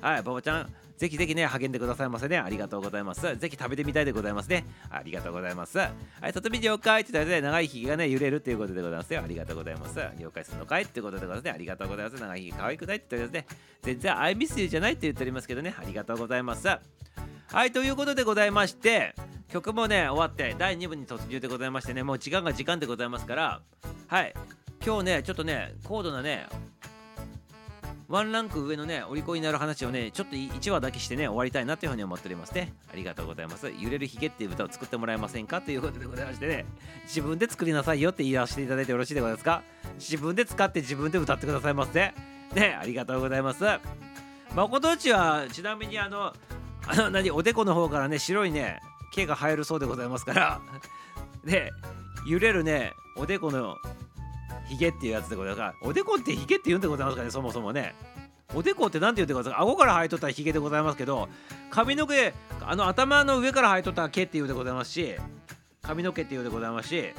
はいババちゃんぜひぜひね励んでくださいませね。ありがとうございます。ぜひ食べてみたいでございますね。ありがとうございます。はいとても了解って言ったらね長いひげがね揺れるっていうことでございますよ。ありがとうございます。了解するのかいってことでございます。ねありがとうございます。長いひげ可愛くないって言っておりますね。全然 I miss you じゃないって言っておりますけどね。ありがとうございます。はいということでございまして曲もね終わって第2部に突入でございましてね。もう時間が時間でございますから。はい。今日ねちょっとね高度なねワンランク上のねお利口になる話をねちょっと1話だけしてね終わりたいなというふうに思っておりますね。ありがとうございます。揺れるヒゲっていう歌を作ってもらえませんかということでございましてね自分で作りなさいよって言わせていただいてよろしいでございますか？自分で使って自分で歌ってくださいませねありがとうございます。誠うちはちなみにあのあの 何おでこの方からね白いね毛が生えるそうでございますから。で揺れるねおでこのヒゲっていうやつでございます。からおでこってヒゲって言うんでございますかねそもそもね。おでこって何て言うんでございますか。顎から生えとったらヒゲでございますけど髪の毛あの頭の上から生えとったら毛っていうでございますし髪の毛っていうでございますし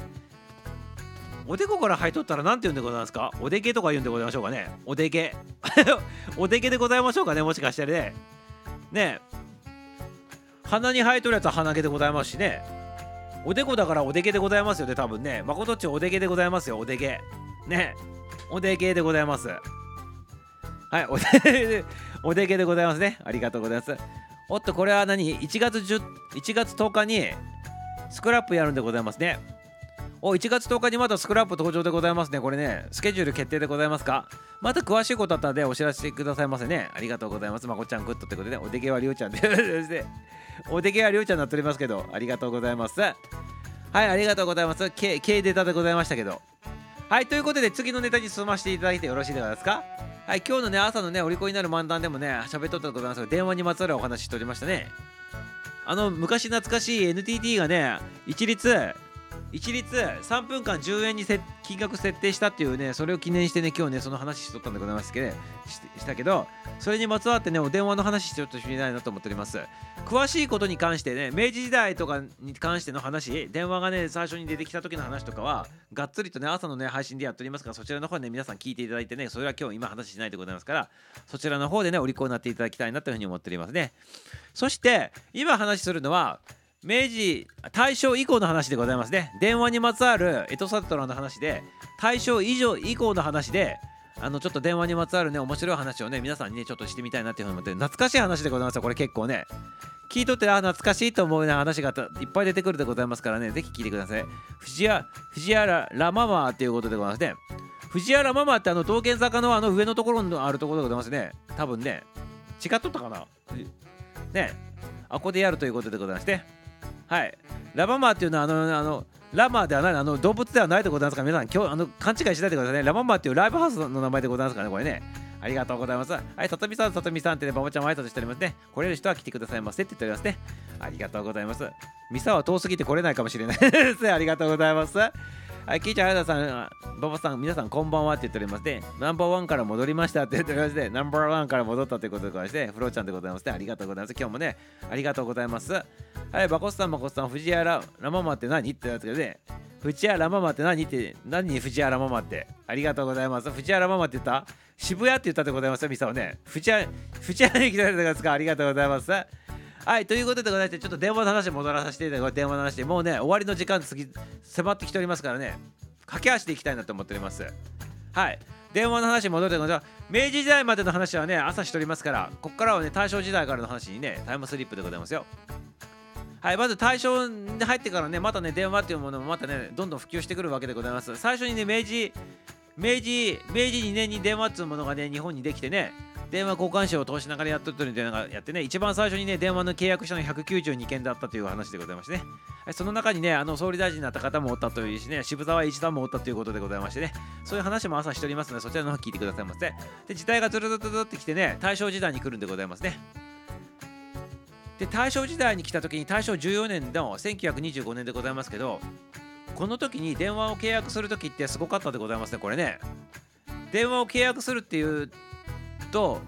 おでこから生えとったら何て言うんでございますか。おでけとか言うんでございましょうかね。おでけ。おでけでございましょうかねもしかしてね。ね。鼻に生えとるやつは鼻毛でございますしね。おでこだからおでけでございますよね多分ね。まことっちおでけでございますよおでけ。ね。おでけでございます。はいおで おでけでございますね。ありがとうございます。おっとこれは何？1月1月10日にスクラップやるんでございますね。お1月10日にまたスクラップ登場でございますね。これねスケジュール決定でございますか？また詳しいことあったらでお知らせくださいませね。ありがとうございます。まこちゃんグッドってことで、おでけはりょうちゃんで。おでけはりょうちゃんになっておりますけどありがとうございます。はいありがとうございます。K, K データでございましたけど。はいということで次のネタに進ませていただいてよろしいですか？はい今日のね朝のねお利口になる漫談でもね喋っとったでございますが電話にまつわるお話しておりましたね。あの昔懐かしい NTT がね一律一律3分間10円に金額設定したっていうねそれを記念してね今日ねその話しとったんでございますけどししたけどそれにまつわってねお電話の話しちょっと知りたいなと思っております。詳しいことに関してね明治時代とかに関しての話電話がね最初に出てきた時の話とかはがっつりとね朝のね配信でやっておりますからそちらの方でね皆さん聞いていただいてねそれは今日今話しないでございますからそちらの方でねお利口になっていただきたいなというふうに思っておりますね。そして今話するのは明治大正以降の話でございますね。電話にまつわるエトサトラの話で大正以上以降の話であのちょっと電話にまつわるね面白い話をね皆さんにねちょっとしてみたいなっていうふうに思って懐かしい話でございますよこれ結構ね。聞いとってあ懐かしいと思うような話がいっぱい出てくるでございますからね。ぜひ聞いてください。藤原藤原ラママっていうことでございますね。藤原ママってあの道玄坂のあの上のところのあるところでございますね。多分ね。違っとったかな。ね。あここでやるということでございましてはいラママっていうのはあのあのラマーではないあの動物ではないってことなんですから皆さん今日あの勘違いしないでくださいねラママっていうライブハウスの名前でございますからねこれねありがとうございます。はい、さとみさん、さとみさんってね、ばばちゃんも挨拶しておりますね。来れる人は来てくださいませって言っておりますね。ありがとうございます。ミサは遠すぎて来れないかもしれないです。ありがとうございます。はい、キーちゃん、あやさん、ばばさん、皆さんこんばんはって言っておりますね。ナンバーワンから戻りましたって言っておりまして、ナンバーワンから戻ったということでございまして、フローちゃんでございますね。ありがとうございます。今日もね、ありがとうございます。はい、バコスさん、バコスさん、藤原ラママって何ってやつけどね、藤原ママって何って何に藤原ママってありがとうございます藤原ママって言った？渋谷って言ったでございますよミサはね藤原藤原に来てくれたですかありがとうございますはいということでございましてちょっと電話の話戻らさせていただく電話の話でもうね終わりの時間次迫ってきておりますからね駆け足でいきたいなと思っております。はい電話の話戻ってくる明治時代までの話はね朝しておりますからここからはね大正時代からの話にねタイムスリップでございますよ。はい、まず大正に入ってからね、またね、電話っていうものもまたね、どんどん普及してくるわけでございます。最初にね、明治、明治、明治2年に電話っていうものがね、日本にできてね、電話交換手を通しながらやっとってるんでなんかやってね、一番最初にね、電話の契約したの192件だったという話でございましてね、その中にね、あの総理大臣になった方もおったというしね、渋沢一さんもおったということでございましてね、そういう話も朝しておりますので、そちらの方聞いてくださいませ。で、時代がずるずるずるってきてね、大正時代に来るんでございますね。で大正時代に来た時に大正14年の1925年でございますけどこの時に電話を契約する時ってすごかったでございますねこれね電話を契約するっていうと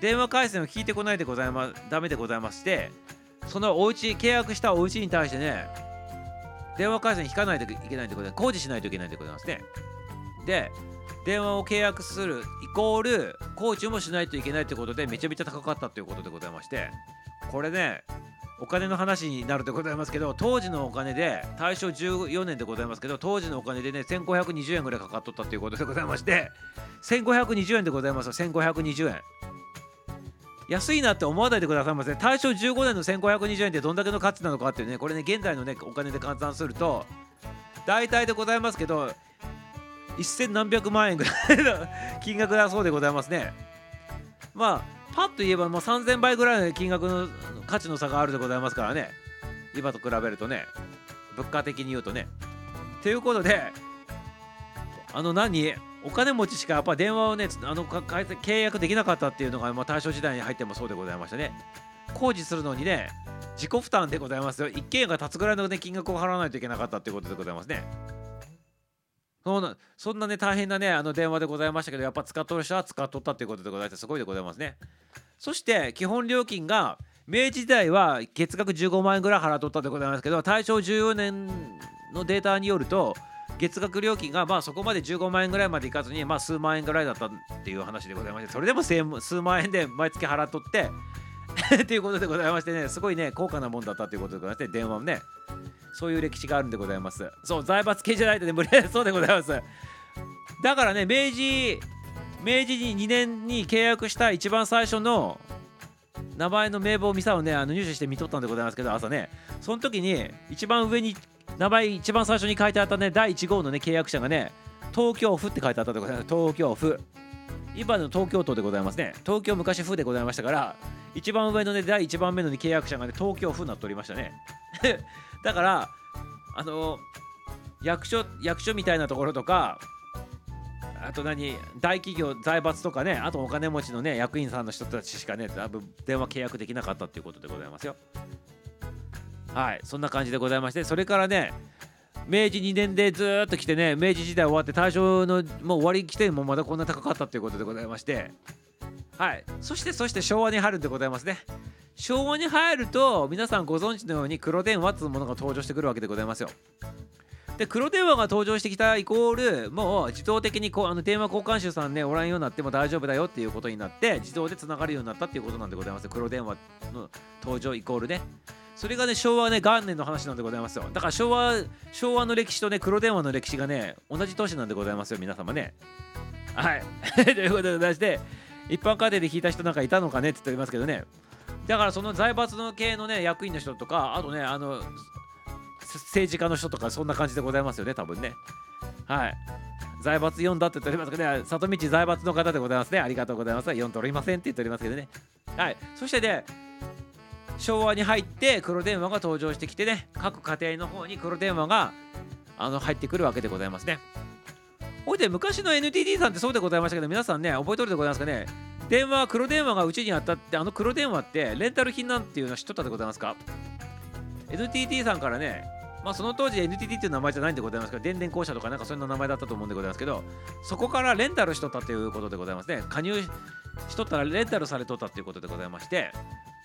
電話回線を聞いてこないでございますダメでございましてそのお家契約したお家に対してね電話回線引かないといけないということで工事しないといけないということなんですね。で電話を契約するイコール工事もしないといけないということでめちゃめちゃ高かったということでございましてこれねお金の話になるでございますけど当時のお金で大正14年でございますけど当時のお金でね1520円ぐらいかかっとったということでございまして1520円でございますよ。1520円。安いなって思わないでくださいませ大正15年の1520円ってどんだけの価値なのかっていうねこれね現在のねお金で換算すると大体でございますけど1000何百万円ぐらいの 金額だそうでございますね。まあパッと言えばもう3000倍ぐらいの金額の価値の差があるでございますからね。今と比べるとね。物価的に言うとね。ということであの何？お金持ちしかやっぱ電話をねあの契約できなかったっていうのが、まあ、大正時代に入ってもそうでございましたね。工事するのにね自己負担でございますよ。一軒家が建つぐらいの、ね、金額を払わないといけなかったっていうことでございますね。そんなそんなね大変なねあの電話でございましたけどやっぱ使っとる人は使っとったっていうことでございますすごいでございますね。そして基本料金が明治時代は月額15万円ぐらい払っとったでございますけど大正14年のデータによると月額料金がまあそこまで15万円ぐらいまでいかずにまあ数万円ぐらいだったっていう話でございましてそれでも数万円で毎月払っとって っていうことでございましてねすごいね高価なもんだったということでございまして電話もね。そういう歴史があるんでございます。そう財閥系じゃないとね無理そうでございます。だからね明治明治に2年に契約した一番最初の名前の名簿をミサをねあの入手して見とったんでございますけど朝ね。その時に一番上に名前一番最初に書いてあったね第1号のね契約者がね東京府って書いてあったでございます。東京府。今の東京都でございますね。東京昔府でございましたから一番上のね第1番目の、ね、契約者がね東京府になっておりましたね。だからあの役所役所みたいなところとかあと何大企業財閥とかねあとお金持ちのね役員さんの人たちしかね多分電話契約できなかったっていうことでございますよ。はいそんな感じでございましてそれからね明治2年でずっと来てね明治時代終わって大正のもう終わり来てもまだこんな高かったっていうことでございまして。はい。そしてそして昭和に入るんでございますね。昭和に入ると皆さんご存知のように黒電話っていうものが登場してくるわけでございますよ。で黒電話が登場してきたイコールもう自動的にこうあの電話交換手さんねおらんようになっても大丈夫だよっていうことになって自動でつながるようになったっていうことなんでございます。黒電話の登場イコールね。それがね昭和ね元年の話なんでございますよ。だから昭和昭和の歴史とね黒電話の歴史がね同じ年なんでございますよ皆様ね。はい。ということでございまして一般家庭で聞いた人なんかいたのかねって言っておりますけどね。だからその財閥の系のね役員の人とかあとねあの政治家の人とかそんな感じでございますよね多分ね。はい。財閥4だって言っておりますけどね里道財閥の方でございますね。ありがとうございます。4取りませんって言っておりますけどね。はい。そしてね昭和に入って黒電話が登場してきてね各家庭の方に黒電話があの入ってくるわけでございますね。ほいで昔の NTT さんってそうでございましたけど皆さんね覚えとるでございますかね。電話黒電話がうちにあったってあの黒電話ってレンタル品なんていうの知っとったでございますか？NTT さんからねまあその当時 NTT っていう名前じゃないんでございますけど電電公社とかなんかそんな名前だったと思うんでございますけどそこからレンタルしとったっていうことでございますね。加入しとったらレンタルされとったっていうことでございまして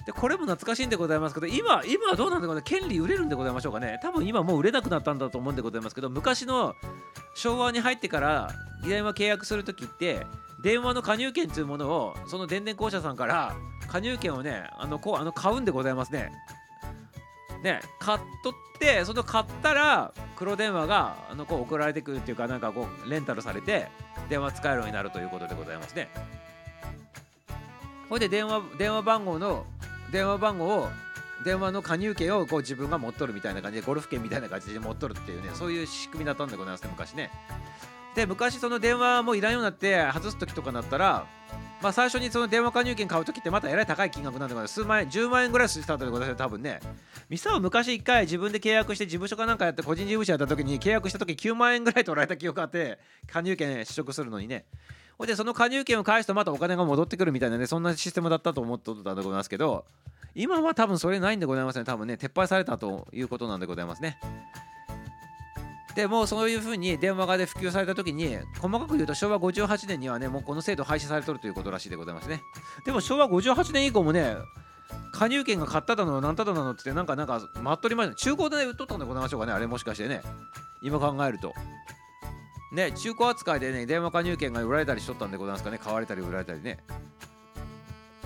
でこれも懐かしいんでございますけど今今はどうなんでございます？権利売れるんでございましょうかね。多分今もう売れなくなったんだと思うんでございますけど昔の昭和に入ってから電話契約するときって電話の加入権というものをその電電公社さんから加入権をねあのこうあの買うんでございますね。ね買っとってその買ったら黒電話があのこう送られてくるっていうかなんかこうレンタルされて電話使えるようになるということでございますね。ほいで電話電話番号の電話番号を電話の加入権をこう自分が持っとるみたいな感じでゴルフ券みたいな感じで持っとるっていうねそういう仕組みだったんでございますね昔ね。で昔その電話もいらんようになって外す時とかになったらまあ最初にその電話加入券買う時ってまたえらい高い金額なんでございます。数万円10万円ぐらいスタートでございます多分ね。ミサを昔1回自分で契約して事務所かなんかやって個人事務所やった時に契約した時9万円ぐらい取られた記憶があって加入権取得するのにね。ほいでその加入権を返すとまたお金が戻ってくるみたいなねそんなシステムだったと思ってたんでございますけど今は多分それないんでございますね。多分ね撤廃されたということなんでございますね。でもうそういうふうに電話がで普及された時に細かく言うと昭和58年にはねもうこの制度廃止されとるということらしいでございますね。でも昭和58年以降もね加入券が買っただのなんただのって言ってなんかなんか待っとりました。中古で、ね、売っとったんでございましょうかねあれもしかしてね。今考えると。ね中古扱いでね電話加入券が売られたりしとったんでございますかね。買われたり売られたりね。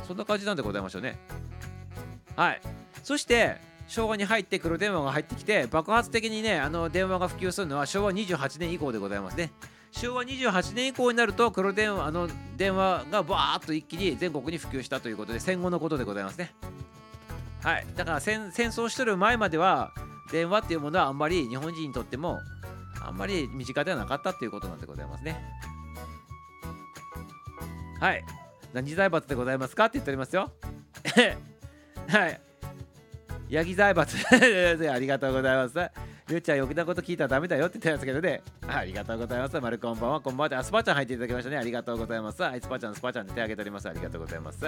そんな感じなんでございましょうね。はい。そして昭和に入って黒電話が入ってきて爆発的にねあの電話が普及するのは昭和28年以降でございますね。昭和28年以降になると黒電話あの電話がバーッと一気に全国に普及したということで戦後のことでございますね。はい。だから戦争してる前までは電話っていうものはあんまり日本人にとってもあんまり身近ではなかったっていうことなんでございますね。はい。何財閥でございますかって言っておりますよ。はい。ヤギ財閥。ありがとうございます。りゅうちゃん余計なこと聞いたらダメだよって言ってますけどね。ありがとうございます。まるこんばんは。こんばんは。であスパちゃん入っていただきましたね。ありがとうございます。はい。スパちゃんスパちゃんで手挙げております。ありがとうございます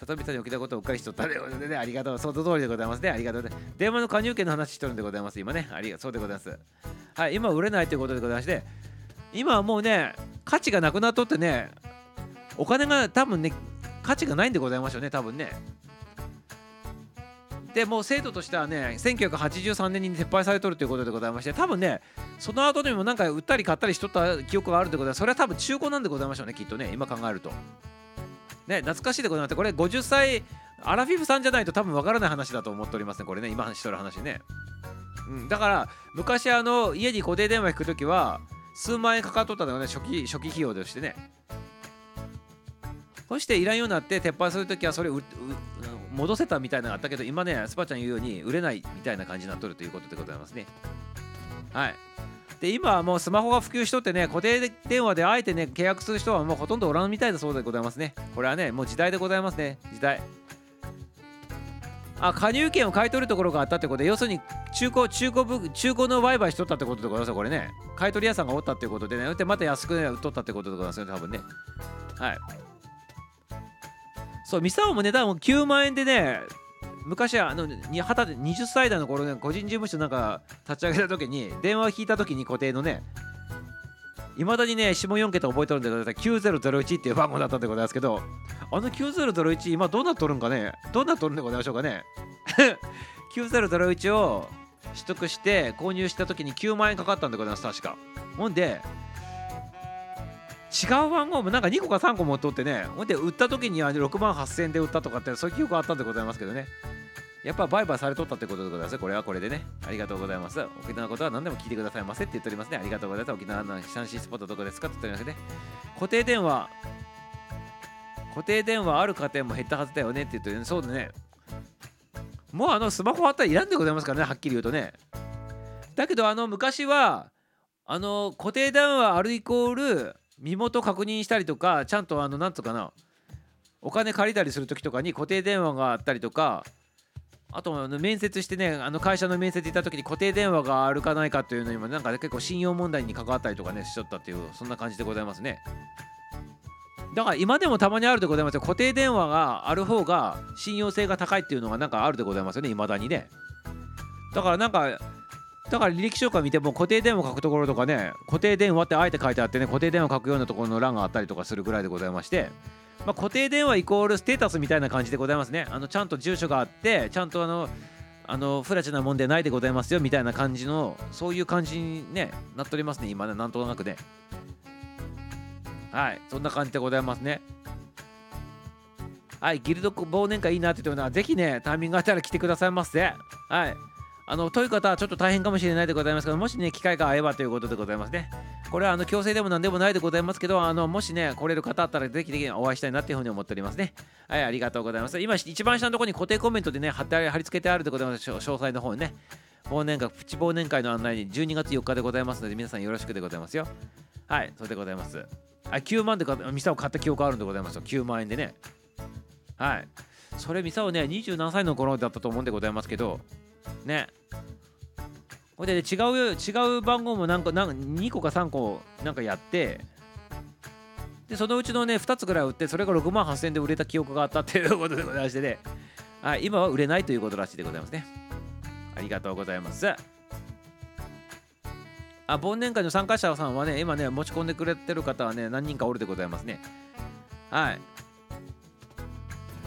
里見さんに起きたことをうっかりしとったということでね、ありがとう、その通りでございますね、ありがとうね。電話の加入券の話しとるんでございます、今ね、ありがとうでございます。はい、今売れないということでございまして、今はもうね、価値がなくなっとってね、お金が多分ね、価値がないんでございましょうね、多分ね。でもう制度としてはね1983年に撤廃されとるということでございまして多分ねその後にもなんか売ったり買ったりしとった記憶があるということでそれは多分中古なんでございましょうねきっとね今考えるとね懐かしいでございましてこれ50歳アラフィフさんじゃないと多分わからない話だと思っておりますね。これね今しとる話ね、うん、だから昔あの家に固定電話引くときは数万円かかっとったのがね。初期初期費用としてね。そしていらんようになって撤廃するときはそれを戻せたみたいなのがあったけど今ねスパちゃん言うように売れないみたいな感じになっとるということでございますね。はい。で今はもうスマホが普及しとってね固定電話であえてね契約する人はもうほとんどおらんみたいだそうでございますね。これはねもう時代でございますね。時代。あ加入券を買い取るところがあったってことで要するに中古中古中古の売買しとったってことでございますこれね。買い取り屋さんがおったってことでね。でまた安く、ね、売っとったってことでございますよね多分ね。はい。そうミサオも値段も9万円でね昔はあの二十歳20歳代の頃ね個人事務所なんか立ち上げた時に電話を引いた時に固定のねいまだにね下4桁覚えとるんでください9001っていう番号だったんでございますけどあの9001今どうなっとるんかね？どうなっとるんでございましょうかね？9001を取得して購入した時に9万円かかったんでございます確か。ほんで違う番号もなんか2個か3個持っとってねほんで売った時には6万8000円で売ったとかってそういう記憶あったんでございますけどね。やっぱ売買されとったってことでございます。これはこれでね。ありがとうございます。沖縄のことは何でも聞いてくださいませって言っておりますね。ありがとうございます。沖縄のシャンシースポットどこですかって言っておりますね。固定電話。固定電話ある家庭も減ったはずだよねって言ってる。ねそうだね。もうあのスマホあったらいらんでございますからね。はっきり言うとね。だけどあの昔はあの固定電話あるイコール身元確認したりとかちゃんとあのなんとかなお金借りたりする時とかに固定電話があったりとかあとあの面接してねあの会社の面接行った時に固定電話があるかないかというのにもなんか、ね、結構信用問題に関わったりとかねしちゃったっていうそんな感じでございますね。だから今でもたまにあるでございますよ。固定電話がある方が信用性が高いっていうのがなんかあるでございますよね未だにね。だからなんかだから履歴書か見ても固定電話書くところとかね固定電話ってあえて書いてあってね固定電話書くようなところの欄があったりとかするぐらいでございましてまあ、固定電話イコールステータスみたいな感じでございますね。あのちゃんと住所があってちゃんとあのあのフラチなもんでないでございますよみたいな感じのそういう感じにねなっておりますね今ねなんとなくね。はいそんな感じでございますね。はいギルド忘年会いいなって言ってるのはぜひねタイミングがあったら来てくださいませ。はい。あのという方はちょっと大変かもしれないでございますけどもしね機会が合えばということでございますね。これはあの強制でもなんでもないでございますけどあのもしね来れる方あったらぜひぜひお会いしたいなっていうふうに思っておりますね。はいありがとうございます。今一番下のところに固定コメントでね貼って貼り付けてあるでございます詳細の方にね。忘年会プチ忘年会の案内に12月4日でございますので皆さんよろしくでございますよ。はいそれでございます。あ9万でミサを買った記憶あるんでございますよ。9万円でね。はい。それミサをね27歳の頃だったと思うんでございますけどね。ほんで、違う違う番号もなんかなんか2個か3個なんかやってでそのうちのね2つぐらい売ってそれが6万8000円で売れた記憶があったっていう ことでございましてね、はい、今は売れないということらしいでございますね。ありがとうございます。あ忘年会の参加者さんはね今ね持ち込んでくれてる方はね何人かおるでございますね。はい。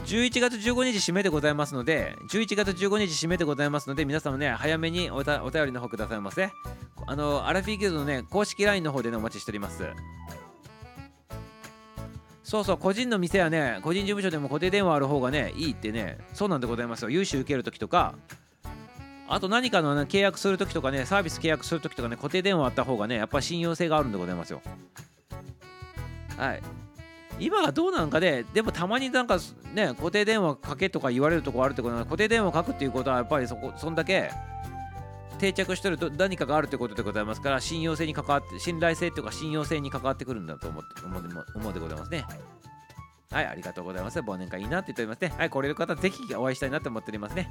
11月15日締めでございますので11月15日締めでございますので皆様ね早めにおたお便りの方くださいませ。あのアラフィーギルドのね公式 LINE の方でねお待ちしております。そうそう個人の店はね個人事務所でも固定電話ある方がねいいってねそうなんでございますよ。融資受けるときとかあと何かの、ね、契約するときとかねサービス契約するときとかね固定電話あった方がねやっぱ信用性があるんでございますよ。はい。今がどうなんかで、でもたまになんかね、固定電話かけとか言われるとこあるってことなので、固定電話書くっていうことはやっぱりそこ、そんだけ定着してると何かがあるってことでございますから、信用性に関わって、信頼性とか信用性に関わってくるんだと思って思う思うでございますね。はい、ありがとうございます。忘年会いいなって言っておりますね。はい、来れる方、ぜひお会いしたいなと思っておりますね。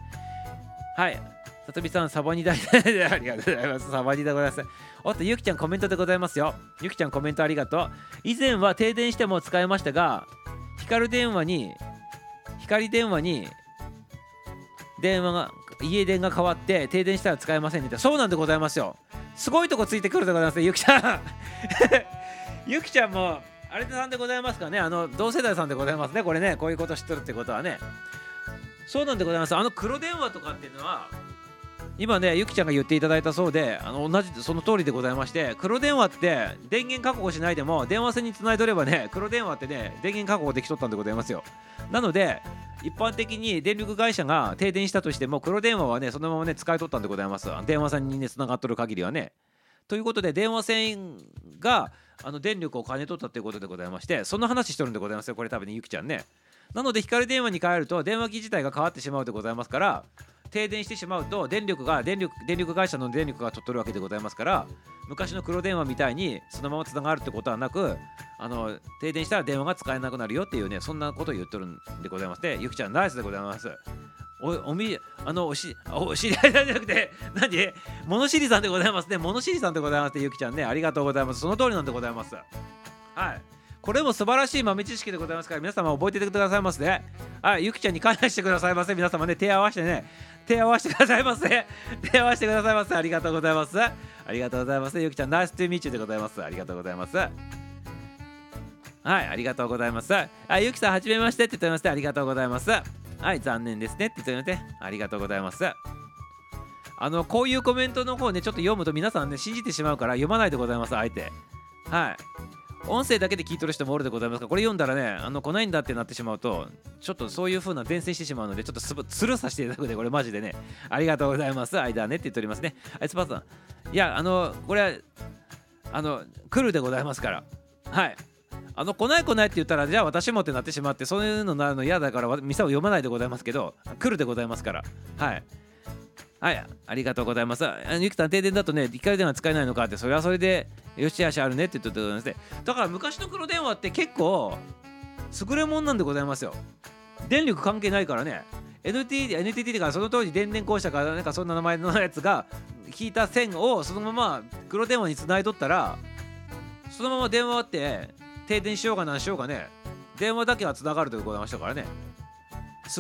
はい。さとみさん、サバニ大で ありがとうございます。サバニでございます。おっと、ゆきちゃんコメントでございますよ。ゆきちゃんコメントありがとう。以前は停電しても使えましたが、光電話に、光電話に電話が、家電が変わって停電したら使えませんねそうなんでございますよ。すごいとこついてくるでございますゆきちゃん。ゆきちゃんも、あれさんでございますかね？あの、同世代さんでございますね。これね、こういうこと知ってるってことはね。そうなんでございます。あの黒電話とかっていうのは、今ねゆきちゃんが言っていただいたそうであの同じその通りでございまして黒電話って電源確保しないでも電話線につないどればね黒電話ってね電源確保できとったんでございますよ。なので一般的に電力会社が停電したとしても黒電話はねそのままね使い取ったんでございます。電話線にねつながっとる限りはね。ということで電話線があの電力を金取ったということでございましてその話しとるんでございますよこれ多分ねゆきちゃんね。なので光電話に変えると電話機自体が変わってしまうでございますから停電してしまうと電力が電力電力会社の電力が取っとるわけでございますから昔の黒電話みたいにそのままつながるってことはなくあの停電したら電話が使えなくなるよっていうねそんなことを言っとるんでございましてゆきちゃんナイスでございます。おおみあのおしお知り合いなんじゃなくて 何？物知りさんでございます。ね物知りさんでございますゆきちゃんねありがとうございます。その通りなんでございます。はい。これも素晴らしい豆知識でございますから皆様覚えててくださいませね。はい。ゆきちゃんに感謝してくださいませ。皆様ね手合わせてね。手合わせてくださいませ。手合わせてくださいませ。ありがとうございます。ありがとうございます。ゆきちゃんナイストゥーミーチューでございます。ありがとうございます。はいありがとうございます。あゆきさんはじめましてって言ってましてありがとうございます。はい残念ですね。って言ってましてありがとうございます。あのこういうコメントの方ねちょっと読むと皆さんね信じてしまうから読まないでございますあえて。はい。音声だけで聞いとる人もおるでございますがこれ読んだらねあの来ないんだってなってしまうとちょっとそういう風な伝染してしまうのでちょっとスルーさせていただくでこれマジでね。ありがとうございます。間ねって言っておりますね。あいつパさん。いやあのこれはあの来るでございますから。はい。あの来ない来ないって言ったらじゃあ私もってなってしまってそういうのなの嫌だから店を読まないでございますけど来るでございますから。はい。はい、ありがとうございます。あ。ゆきさん、停電だとね、光電話使えないのかって、それはそれで、よしあしあるねって言ってたんですね。だから昔の黒電話って結構、優れもんなんでございますよ。電力関係ないからね。NTT, NTT かその当時電電公社からなんかそんな名前のやつが引いた線をそのまま黒電話につないとったらそのまま電話って停電しようがなんしようがね電話だけはつながるでございましたからね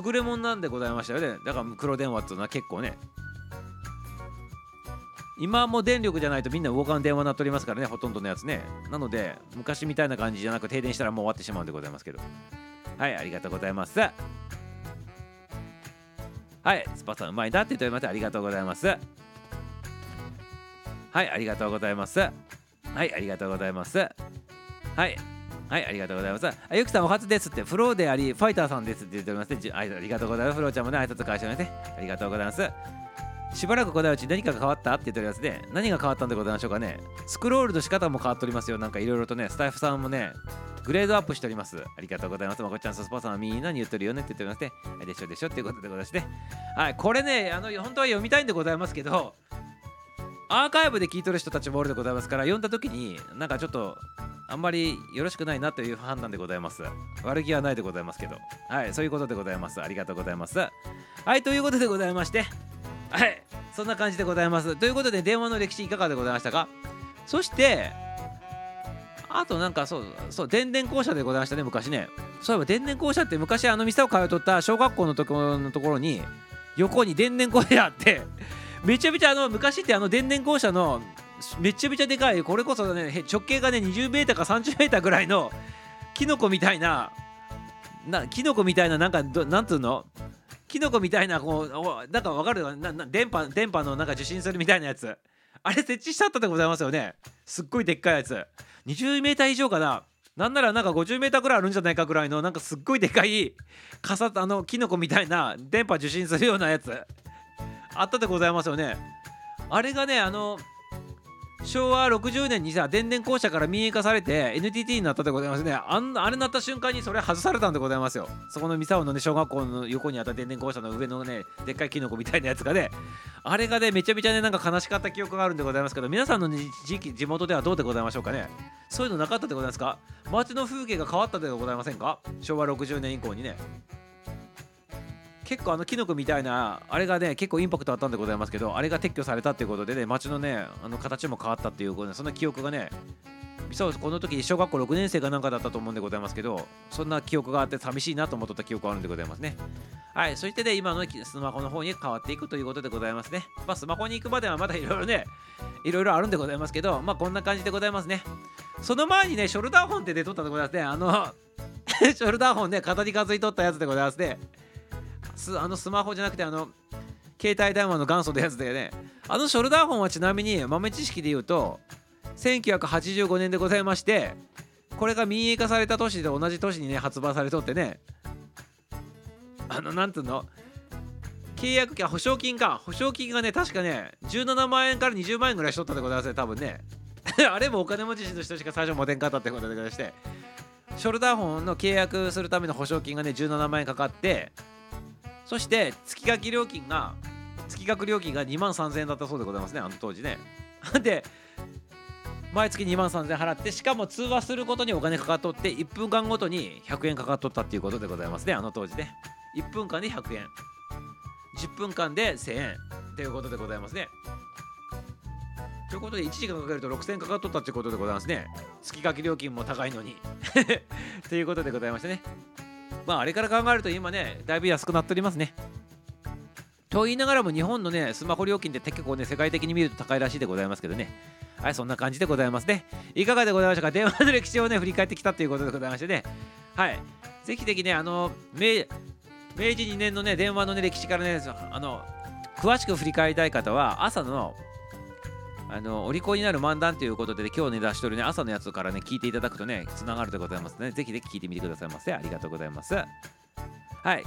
優れもんなんでございましたよねだから黒電話っていうのは結構ね今も電力じゃないとみんな動かん電話になっておりますからねほとんどのやつね。なので昔みたいな感じじゃなく停電したらもう終わってしまうんでございますけど。はいありがとうございます。はいスパさんうまいなって言っておりましてありがとうございます。はいありがとうございます。はいありがとうございます。はいはいありがとうございます。あゆきさんお初ですって。フローでありファイターさんですって言っておりますね。ありがとうございます。フローちゃんもね挨拶返してね。ありがとうございます。しばらくこのうち何かが変わったって言ってるやつで何が変わったんでございましょうかね。スクロールの仕方も変わっておりますよ。なんかいろいろとねスタエフさんもねグレードアップしております。ありがとうございます。まこちゃんスパさんはみんなに言ってるよねって言っておりますね。でしょでしょっていうことでございましてはいこれねあの本当は読みたいんでございますけどアーカイブで聞いとる人たちもおるでございますから読んだ時になんかちょっとあんまりよろしくないなという判断でございます。悪気はないでございますけど。はいそういうことでございます。ありがとうございます。はいということでございましてはい。そんな感じでございます。ということで電話の歴史いかがでございましたか？そしてあとなんかそうそう電電公社でございましたね昔ね。そういえば電電公社って昔あの店を通っとった小学校のところのところに横に電電公社あって めちゃめちゃあの昔ってあの電電公社のめちゃめちゃでかいこれこそね直径がね 20m か 30m ぐらいのキノコみたいななキノコみたいななんかなんつうの？キノコみたいなこうなんかわかる？なな電波電波のなんか受信するみたいなやつ。あれ設置しちゃったでございますよね。すっごいでっかいやつ。20メーター以上かな。なんならなんか50メーターぐらいあるんじゃないかぐらいのなんかすっごいでかい傘あのキノコみたいな電波受信するようなやつ。あったでございますよね。あれがねあの昭和60年にさ電電公社から民営化されて NTT になったでございますね。あんあれなった瞬間にそれ外されたんでございますよ。そこの三沢のね小学校の横にあった電電公社の上のねでっかいキノコみたいなやつがねあれがねめちゃめちゃねなんか悲しかった記憶があるんでございますけど皆さんの、ね、地域地元ではどうでございましょうかね。そういうのなかったでございますか？街の風景が変わったでございませんか？昭和60年以降にね。結構あのキノコみたいなあれがね結構インパクトあったんでございますけどあれが撤去されたっていうことでね街のねあの形も変わったっていうことでそんな記憶がねそうこの時小学校6年生かなんかだったと思うんでございますけどそんな記憶があって寂しいなと思っとった記憶があるんでございますね。はいそしてね今のスマホの方に変わっていくということでございますね。まあスマホに行くまではまだいろいろねいろいろあるんでございますけどまあこんな感じでございますね。その前にねショルダーホンって出とったでございますね。あの ショルダーホンね肩に担いとったやつでございますね。すあのスマホじゃなくてあの携帯電話の元祖のやつだよね。あのショルダーホンはちなみに豆知識で言うと1985年でございましてこれが民営化された年で同じ年にね発売されとってね。あのなんつうの？契約金保証金か。保証金がね確かね17万円から20万円ぐらいしとったでございますね多分ね。あれもお金持ちの人しか最初持てんかったってことでございまして。ショルダーホンの契約するための保証金がね17万円かかってそして月額料金が月額料金が2万3000円だったそうでございますね。あの当時ね。で毎月2万3000円払ってしかも通話することにお金かかっとって1分間ごとに100円かかっとったっていうことでございますね。あの当時ね。1分間で100円。10分間で1000円。ということでございますね。ということで1時間かけると6000円かかっとったっていうことでございますね。月額料金も高いのに。ということでございましてね。まああれから考えると今ねだいぶ安くなっておりますね。と言いながらも日本のねスマホ料金って結構ね世界的に見ると高いらしいでございますけどね。はいそんな感じでございますね。いかがでございましたか？電話の歴史をね振り返ってきたということでございましてね。はい。ぜひぜひねあの明明治2年のね電話のね歴史からねあの詳しく振り返りたい方は朝のあのお利口になる漫談ということで、今日ね出しとるね朝のやつからね聞いていただくとねつながるでございますねぜひぜひ聞いてみてくださいませありがとうございますはい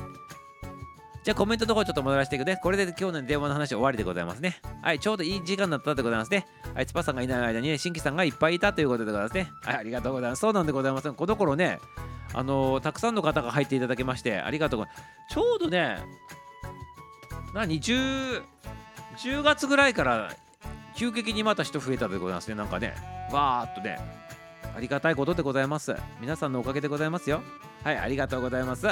じゃあコメントの方ちょっと戻らせていくね。これで今日の電話の話終わりでございますね。はい、ちょうどいい時間だったでございますね。はい、つぱさんがいない間にね、新規さんがいっぱいいたということでございますね。はい、ありがとうございます。そうなんでございます。この頃ね、あのーたくさんの方が入っていただきまして、ありがとうございます。ちょうどね、何、10、10月ぐらいから急激にまた人増えたでございますね。なんかね、わーっとね、ありがたいことでございます。皆さんのおかげでございますよ。はい、ありがとうございます。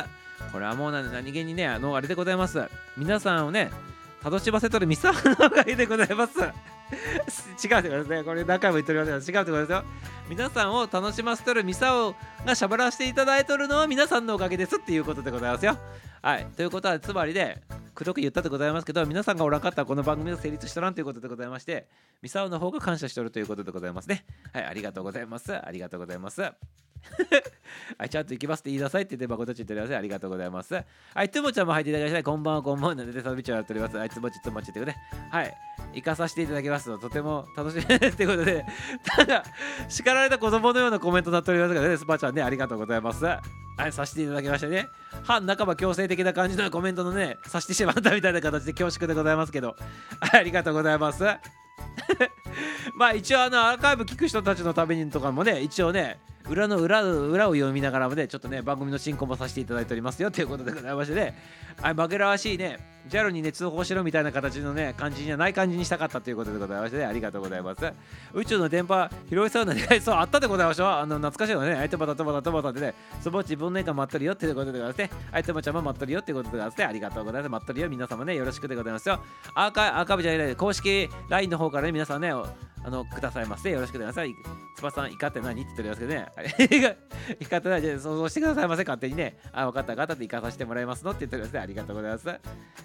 これはもう何気にね、あの、あれでございます。皆さんをね、楽しませとるミサのおかげでございます。違うってことですね。これ何回も言っております、違うってことですよ。皆さんを楽しませとるミサオがしゃばらしていただいとるのは皆さんのおかげですっていうことでございますよ。はい。ということは、つまりで、くどく言ったでございますけど、皆さんがおらんかったらこの番組の成立したらんということでございまして、ミサオの方が感謝しとるということでございますね。はい。ありがとうございます。ありがとうございます。はい、ちゃんと行きますって言いなさいって言って誠っち言っております。ありがとうございます。はい、つもちゃんも入っていただきまして、こんばんは、こんばんは。なんで、サビちゃんやっております。はい、つもちつもちってことで、はい、行かさせていただきますと、とても楽しみってことで、ただ、叱られた子供のようなコメントになっておりますがね、スパちゃんね、ありがとうございます。はい、させていただきましてね、反半ば強制的な感じのコメントのね、させてしまったみたいな形で恐縮でございますけど、はいありがとうございます。まあ一応あのアーカイブ聞く人たちのためにとかもね一応ね裏の裏裏を読みながらもねちょっとね番組の進行もさせていただいておりますよということでございましてね。はい紛らわしいね JAL にね通報しろみたいな形のね感じじゃない感じにしたかったということでございましてね。ありがとうございます。宇宙の電波広い そうなねそうあったでございましょう。あの懐かしいのね。あいとばたとばたとばたでね。そぼち分年間待っとるよっていうことでございましてあいとばちゃんも待っとるよっていうことでございましてありがとうございます。待っとるよ皆様ね。よろしくでございますよ。アーカアーカイブじゃない公式 LINE の方からね皆さんねあのくださいませ。よろしくでございます。つばさんイカって何？って言っておりますけどね。あれイカって何じゃあ想像してくださいませ勝手にね。あ分かった。分かったってイカさせてもらいますのって言っておりますね。ありがとうございます。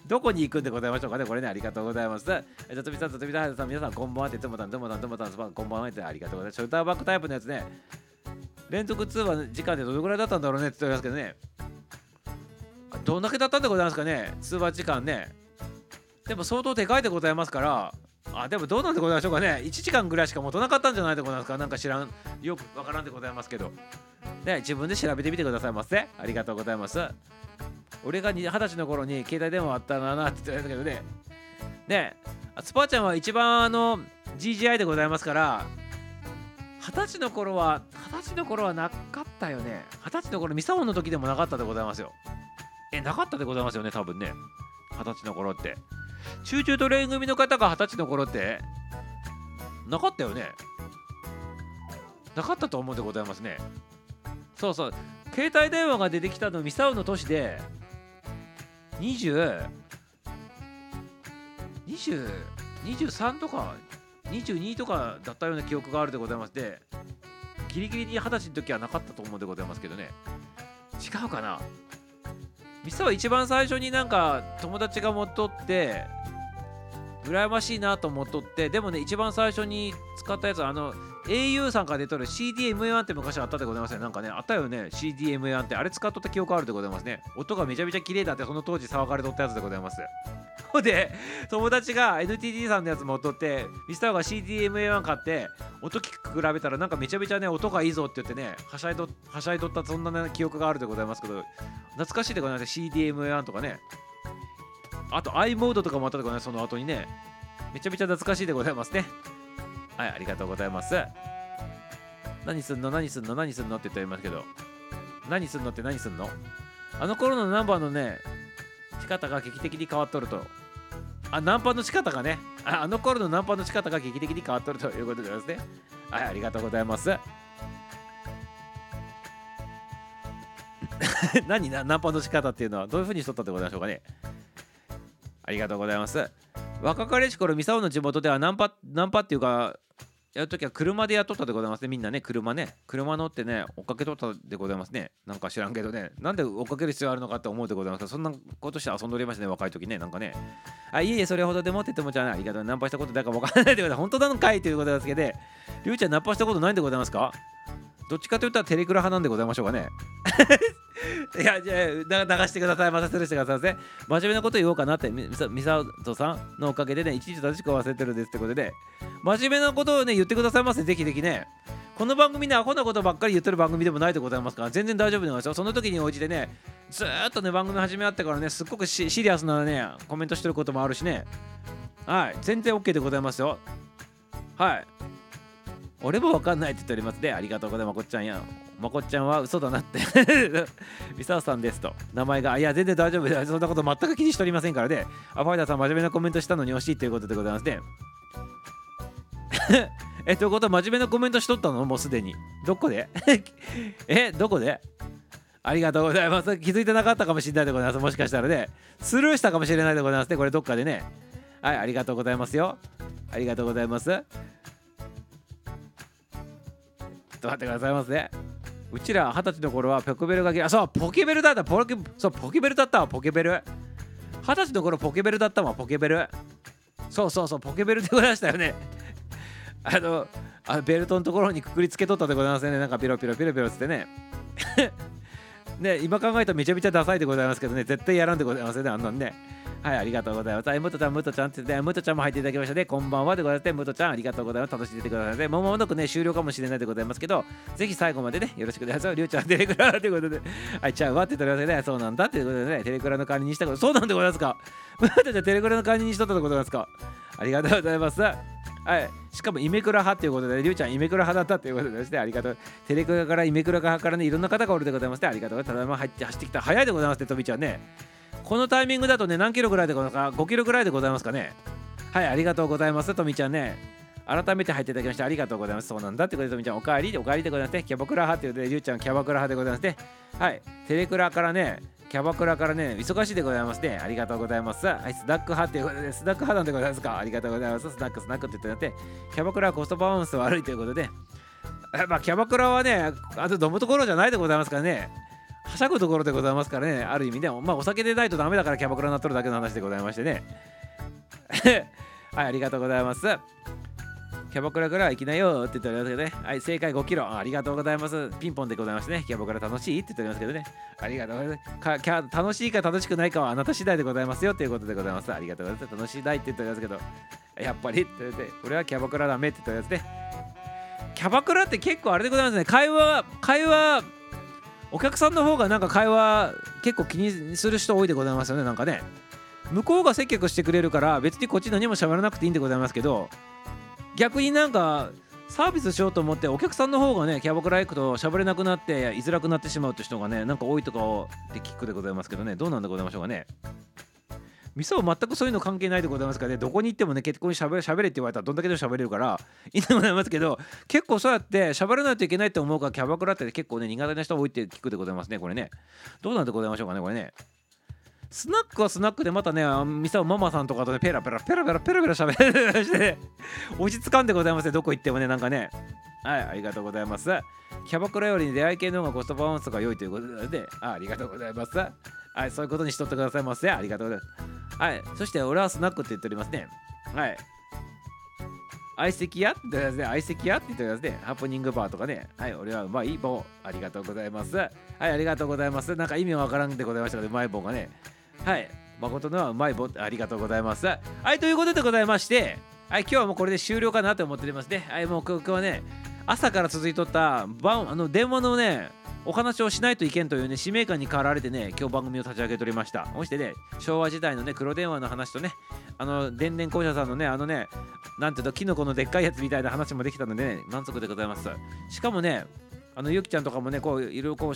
どこに行くんでございましょうかねこれねありがとうございますえととびさんととびさん皆さんこんばんはってともたんともたんともたんこんばんはってありがとうございますショルダーバックタイプのやつね連続通話時間でどのぐらいだったんだろうねって言っておりますけどねどんだけだったんでございますかね通話時間ねでも相当でかいでございますからあでもどうなんでございましょうかね。1時間ぐらいしか持たなかったんじゃないでございますか。なんか知らんよくわからんでございますけど。ね自分で調べてみてくださいませ。ありがとうございます。俺が二十歳の頃に携帯電話あったなって言ってたけどね。ねスパーちゃんは一番あの GGI でございますから二十歳の頃は二十歳の頃はなかったよね。二十歳の頃ミサオの時でもなかったでございますよ。えなかったでございますよね多分ね。二十歳の頃って。チューチュートレイン組の方が二十歳の頃ってなかったよね？なかったと思うんでございますね。そうそう。携帯電話が出てきたのミサオの年で20 20 23とか22とかだったような記憶があるでございましてギリギリに二十歳の時はなかったと思うんでございますけどね。違うかな？実は一番最初になんか友達が持っとって羨ましいなと思っとってでもね一番最初に使ったやつはあの au さんから出とる CDMA1 って昔あったでございますね。なんかねあったよね CDMA1 って。あれ使っとった記憶あるでございますね。音がめちゃめちゃ綺麗だってその当時騒がれとったやつでございます。ほんで友達が NTT さんのやつ持っとってミスターが CDMA1 買って音聞く比べたらなんかめちゃめちゃね音がいいぞって言ってねはしゃいどはしゃいどったそんな、ね、記憶があるでございますけど懐かしいでございます CDMA1 とかね。あと i モードとかもあったでございますその後にね。めちゃめちゃ懐かしいでございますね。はいありがとうございます。何すんの何すんの何すんのって言っておりますけど。何すんのって何すんの？あの頃のナンバーのね仕方が劇的に変わっとると。あナンパの仕方がね。ああの頃のナンパの仕方が劇的に変わっとるということでございますね。はいありがとうございます。何ナンパの仕方っていうのはどういうふうにしとったでございましょうかね。ありがとうございます。若かりし頃ミサオの地元ではナンパナンパっていうかやるときは車でやっとったでございますね。みんなね車ね。車乗ってね追っかけとったでございますね。なんか知らんけどね。なんで追っかける必要あるのかって思うでございます。そんなことして遊んでおりましたね。若い時ね。なんかね。あいえいえそれほどでもって言ってもちゃんありがとうナンパしたことだから分からないでございます。本当なのかいということですけど。りゅうちゃんナンパしたことないんでございますか？どっちかといったらテレクラ派なんでございましょうかね。いやじゃあ流してくださいまたするしてくださいませ。真面目なこと言おうかなってみさみさとさんのおかげでねいちいち正しく忘れてるんですってことで。真面目なことをね言ってくださいませ。ぜひぜひね。この番組ねアホなことばっかり言ってる番組でもないでございますから全然大丈夫なんですよ。その時に応じてねずっとね番組始めあってからねすっごくシリアスなねコメントしてることもあるしね。はい。全然 OK でございますよ。はい。俺もわかんないって言っております。でありがとうございますこっちゃんやん。まこっちゃんは嘘だなって。ミサオさんですと。名前がいや全然大丈夫。そんなこと全く気にしておりませんからねアファイダーさん真面目なコメントしたのに惜しいということでございますね。えということは真面目なコメントしとったの？もうすでに。どこで？えどこで？ありがとうございます。気づいてなかったかもしれないでございます。もしかしたらね。スルーしたかもしれないでございますね。これどっかでね。はいありがとうございますよ。ありがとうございます。ちょっと待ってくださいませ。うちら二十歳の頃はポケベルがあそうポケベルだった。ポケそうポケベルだったわポケベル。二十歳の頃ポケベルだったわポケベル。そうそうそうポケベルでございましたよね。あのあベルトのところにくくりつけとったでございますね。なんかピロピロピロピロつってね。ね今考えたらめちゃめちゃダサいでございますけどね。絶対やらんでございますよねあんなんね。はい、ありがとうございます。はい、ムトちゃん、ムトちゃんって言って、ムトちゃんも入っていただきましたね。こんばんはでございまして、ムトちゃん、ありがとうございます。楽しんでてくださいね。もう間もなくね、終了かもしれないでございますけど、ぜひ最後までね、よろしくお願いします。りゅうちゃん、テレクラということで、はい、ちゃうわって言っておりますね。そうなんだっていうことでね、テレクラの管理にしたこと、そうなんでございますか。ムトちゃん、テレクラの管理にしとったでございますか。ありがとうございます。はい、しかもイメクラ派ということで、りゅうちゃん、イメクラ派だったということでして、ありがとう。テレクラからイメクラ派からね、いろんな方がおるでございまして、ありがとう。ただいま入って走ってきた。早いでございますね、とびちゃんね。このタイミングだとね、何キロぐらいでございますか ?5 キロぐらいでございますかね。はい、ありがとうございます、とみちゃんね。改めて入っていただきましてありがとうございます。そうなんだってことで、とみちゃん、おかえりでおかえりでございますね。キャバクラ派っていうことで、りゅうちゃん、キャバクラ派でございますね。はい、テレクラからね、キャバクラからね、忙しいでございますね。ありがとうございます。はい、スナック派っていうことで、スナック派なんでございますか？ありがとうございます。スナック、スナックって言ってなって、キャバクラはコストバランス悪いということで、まあ、キャバクラはね、あと飲むところじゃないでございますからね。しゃぐところでございますからね、ある意味でも、まあ、お酒でないとダメだからキャバクラになっとるだけの話でございましてね。はい、ありがとうございます。キャバクラから行きなよって言っておりますけどね。はい、正解5キロ。ありがとうございます。ピンポンでございますね。キャバクラ楽しいって言っておりますけどね。ありがとうございます。か楽しいか楽しくないかはあなた次第でございますよということでございます。ありがとうございます。楽しいだいって言っておりますけど、やっぱりって言って、俺はキャバクラダメって言っておりますね。キャバクラって結構あれでございますね。会話、会話、お客さんの方がなんか会話結構気にする人多いでございますよね。なんかね。向こうが接客してくれるから別にこっち何も喋らなくていいんでございますけど逆になんかサービスしようと思ってお客さんの方がねキャバクラ行くと喋れなくなって居づらくなってしまうって人がねなんか多いとかをって聞くでございますけどねどうなんでございましょうかね店は全くそういうの関係ないでございますからねどこに行ってもね結構に喋れ喋れって言われたらどんだけでも喋れるから いいんでございますけど結構そうやって喋らないといけないって思うからキャバクラって結構ね苦手な人多いって聞くでございますねこれねどうなんでございましょうかねこれねスナックはスナックでまたね、あ店のママさんとかとね、ペラペラペラペラペラペラ喋ってして、ね、落ち着かんでございますね、どこ行ってもね、なんかね。はい、ありがとうございます。キャバクラより出会い系の方がコストバランスが良いということで、あありがとうございます。はい、そういうことにしとってくださいませ。ありがとうございます。はい、そして俺はスナックって言っておりますね。はい。相席屋？って言ってますね。相席屋って言ってますね。ハプニングバーとかね。はい、俺はうまい棒。ありがとうございます。はい、ありがとうございます。なんか意味わからんでございましたけど、うまい棒がね。はい。誠のはうまい棒ありがとうございます。はい、ということでございまして、はい、今日はもうこれで終了かなと思っておりますね。はい、もう今日はね、朝から続いとった晩あの電話のね、お話をしないといけんというね、使命感に駆られてね、今日番組を立ち上げておりました。そしてね、昭和時代のね、黒電話の話とね、あの、電電公社さんのね、あのね、なんていうの、キノコのでっかいやつみたいな話もできたのでね、満足でございます。しかもね、あの、ゆきちゃんとかもね、こう、いろいろこう、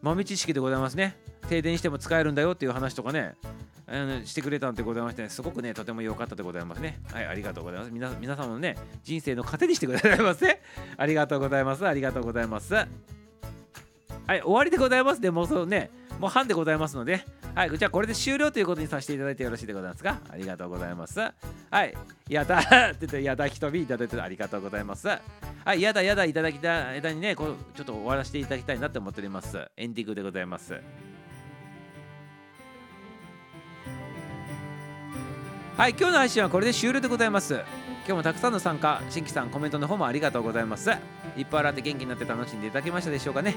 豆知識でございますね。停電しても使えるんだよっていう話とかね、してくれたんでございまして、ね、すごくね、とても良かったでございますね。はい、ありがとうございます。皆皆様のね、人生の糧にしてくださいませ。ありがとうございます。ありがとうございます。はい、終わりでございますで、もうそうね、もう半でございますので、はい、じゃあこれで終了ということにさせていただいてよろしいでございますか？ありがとうございます。はい、やだ って言って、やだ、人びいただいてありがとうございます。はい、やだやだいただきた間にね、こうちょっと終わらせていただきたいなって思っております。エンディングでございます。はい、今日の配信はこれで終了でございます。今日もたくさんの参加、新規さん、コメントの方もありがとうございます。いっぱい洗って元気になって楽しんでいただけましたでしょうかね？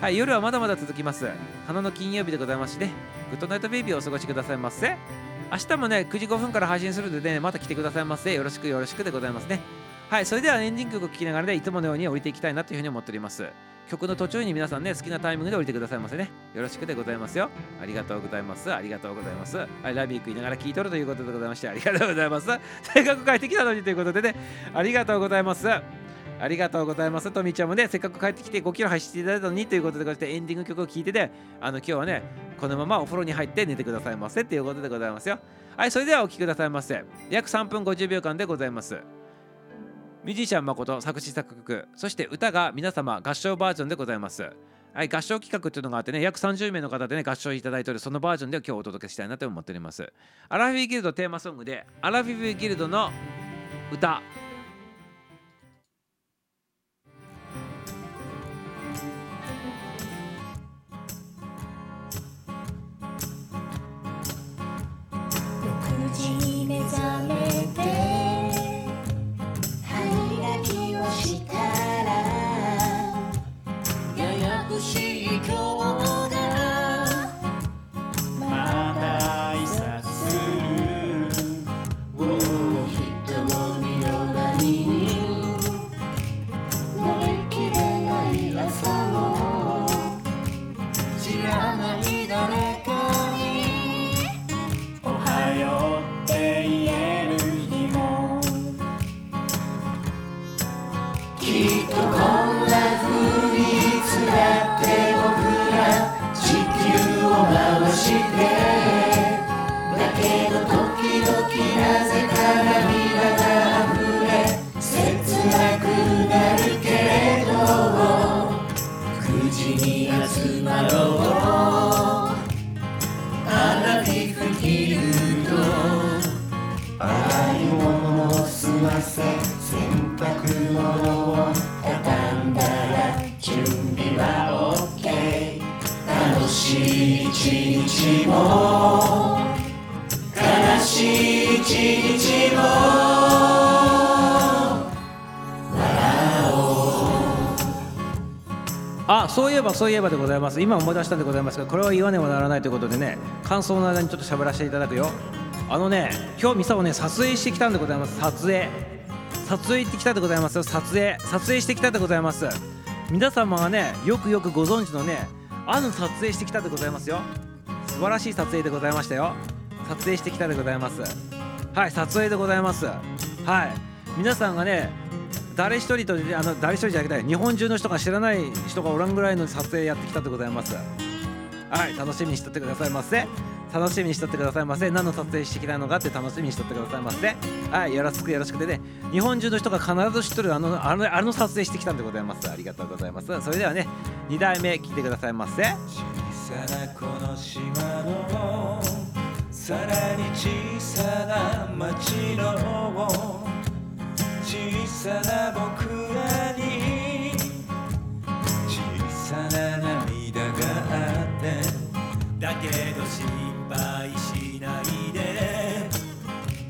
はい、夜はまだまだ続きます。花の金曜日でございますしね、グッドナイトベイビーをお過ごしくださいませ。明日もね、9時5分から配信するのでね、また来てくださいませ。よろしくよろしくでございますね。はい、それではエンディング曲を聴きながらね、いつものように降りていきたいなというふうに思っております。曲の途中に皆さんね、好きなタイミングで降りてくださいませね。よろしくでございますよ。ありがとうございます。ありがとうございます。はい、ラビーク言いながら聞いとるということでございまして、ありがとうございます。せっかく帰ってきたのにということでね、ありがとうございます。ありがとうございます。とみちゃんもね、せっかく帰ってきて5キロ走っていただいたのにということで、こうやってエンディング曲を聴いてて、あの今日はね、このままお風呂に入って寝てくださいませということでございますよ。はい、それではお聴きくださいませ。約3分50秒間でございます。ミュージシャン誠作詞作曲そして歌が皆様合唱バージョンでございますはい合唱企画っていうのがあってね約30名の方でね合唱いただいておるそのバージョンで今日お届けしたいなと思っておりますアラフィーギルドテーマソングでアラフィフギルドの歌日も悲しい一日も笑おう。あそういえばそういえばでございます。今思い出したんでございますがこれは言わねばならないということでね感想の間にちょっと喋らせていただくよ。あのね今日ミサをね撮影してきたんでございます。撮影。撮影行ってきたでございます撮影。撮影してきたでございます。皆様がねよくよくご存知のねあの撮影してきたでございますよ。素晴らしい撮影でございましたよ。撮影してきたでございます。はい撮影でございます。はい。皆さんがね誰一人とあの誰一人じゃなくて日本中の人が知らない人がおらんぐらいの撮影やってきたでございます。はい楽しみにしとってくださいませ。楽しみにしとってくださいませ。何の撮影してきたのかって楽しみにしとってくださいませ。はいよろしくよろしくでね。日本中の人が必ず知っとるあのあのあの撮影してきたんでございます。ありがとうございます。それではね2代目聞いてくださいませ。さなこの島のさらに小さな町の小さな僕らに小さな涙があってだけど心配しないで。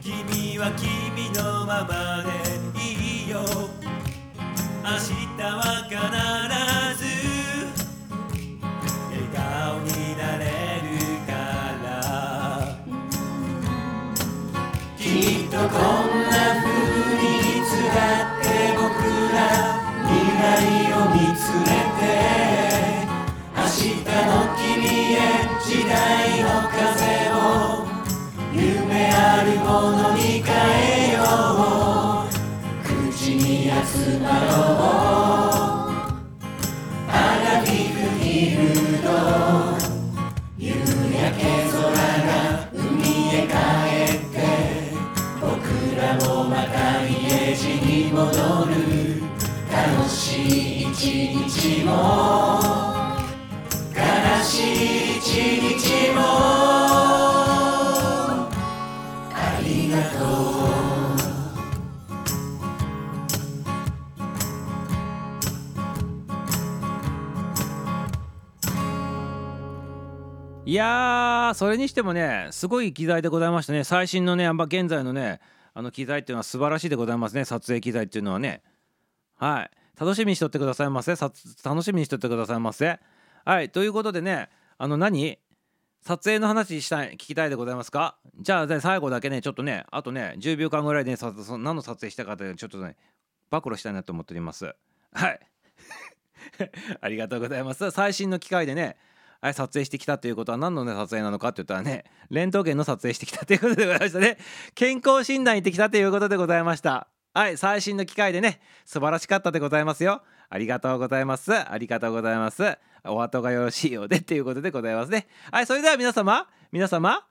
君は君のままでいいよ。明日は必こんな風にいつだって僕ら未来を見つめて戻る楽しい一日も悲しい一日もありがとういやーそれにしてもねすごい機材でございましたね。最新のねあんま現在のねあの機材っていうのは素晴らしいでございますね。撮影機材っていうのはね。はい。楽しみにしとってくださいませ。楽しみにしとってくださいませ。はい。ということでねあの何？撮影の話したい聞きたいでございますか？じゃあ最後だけねちょっとねあとね10秒間ぐらいで、ね、そ何の撮影したかってちょっとね暴露したいなと思っております。はい。ありがとうございます。最新の機械でねはい、撮影してきたということは何の、ね、撮影なのかって言ったらねレントゲンの撮影してきたということでございましたね。健康診断行ってきたということでございました。はい最新の機械でね素晴らしかったでございますよ。ありがとうございます。ありがとうございます。お後がよろしいようでっていうことでございますね。はいそれでは皆様皆様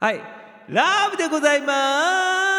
はいラブでございます。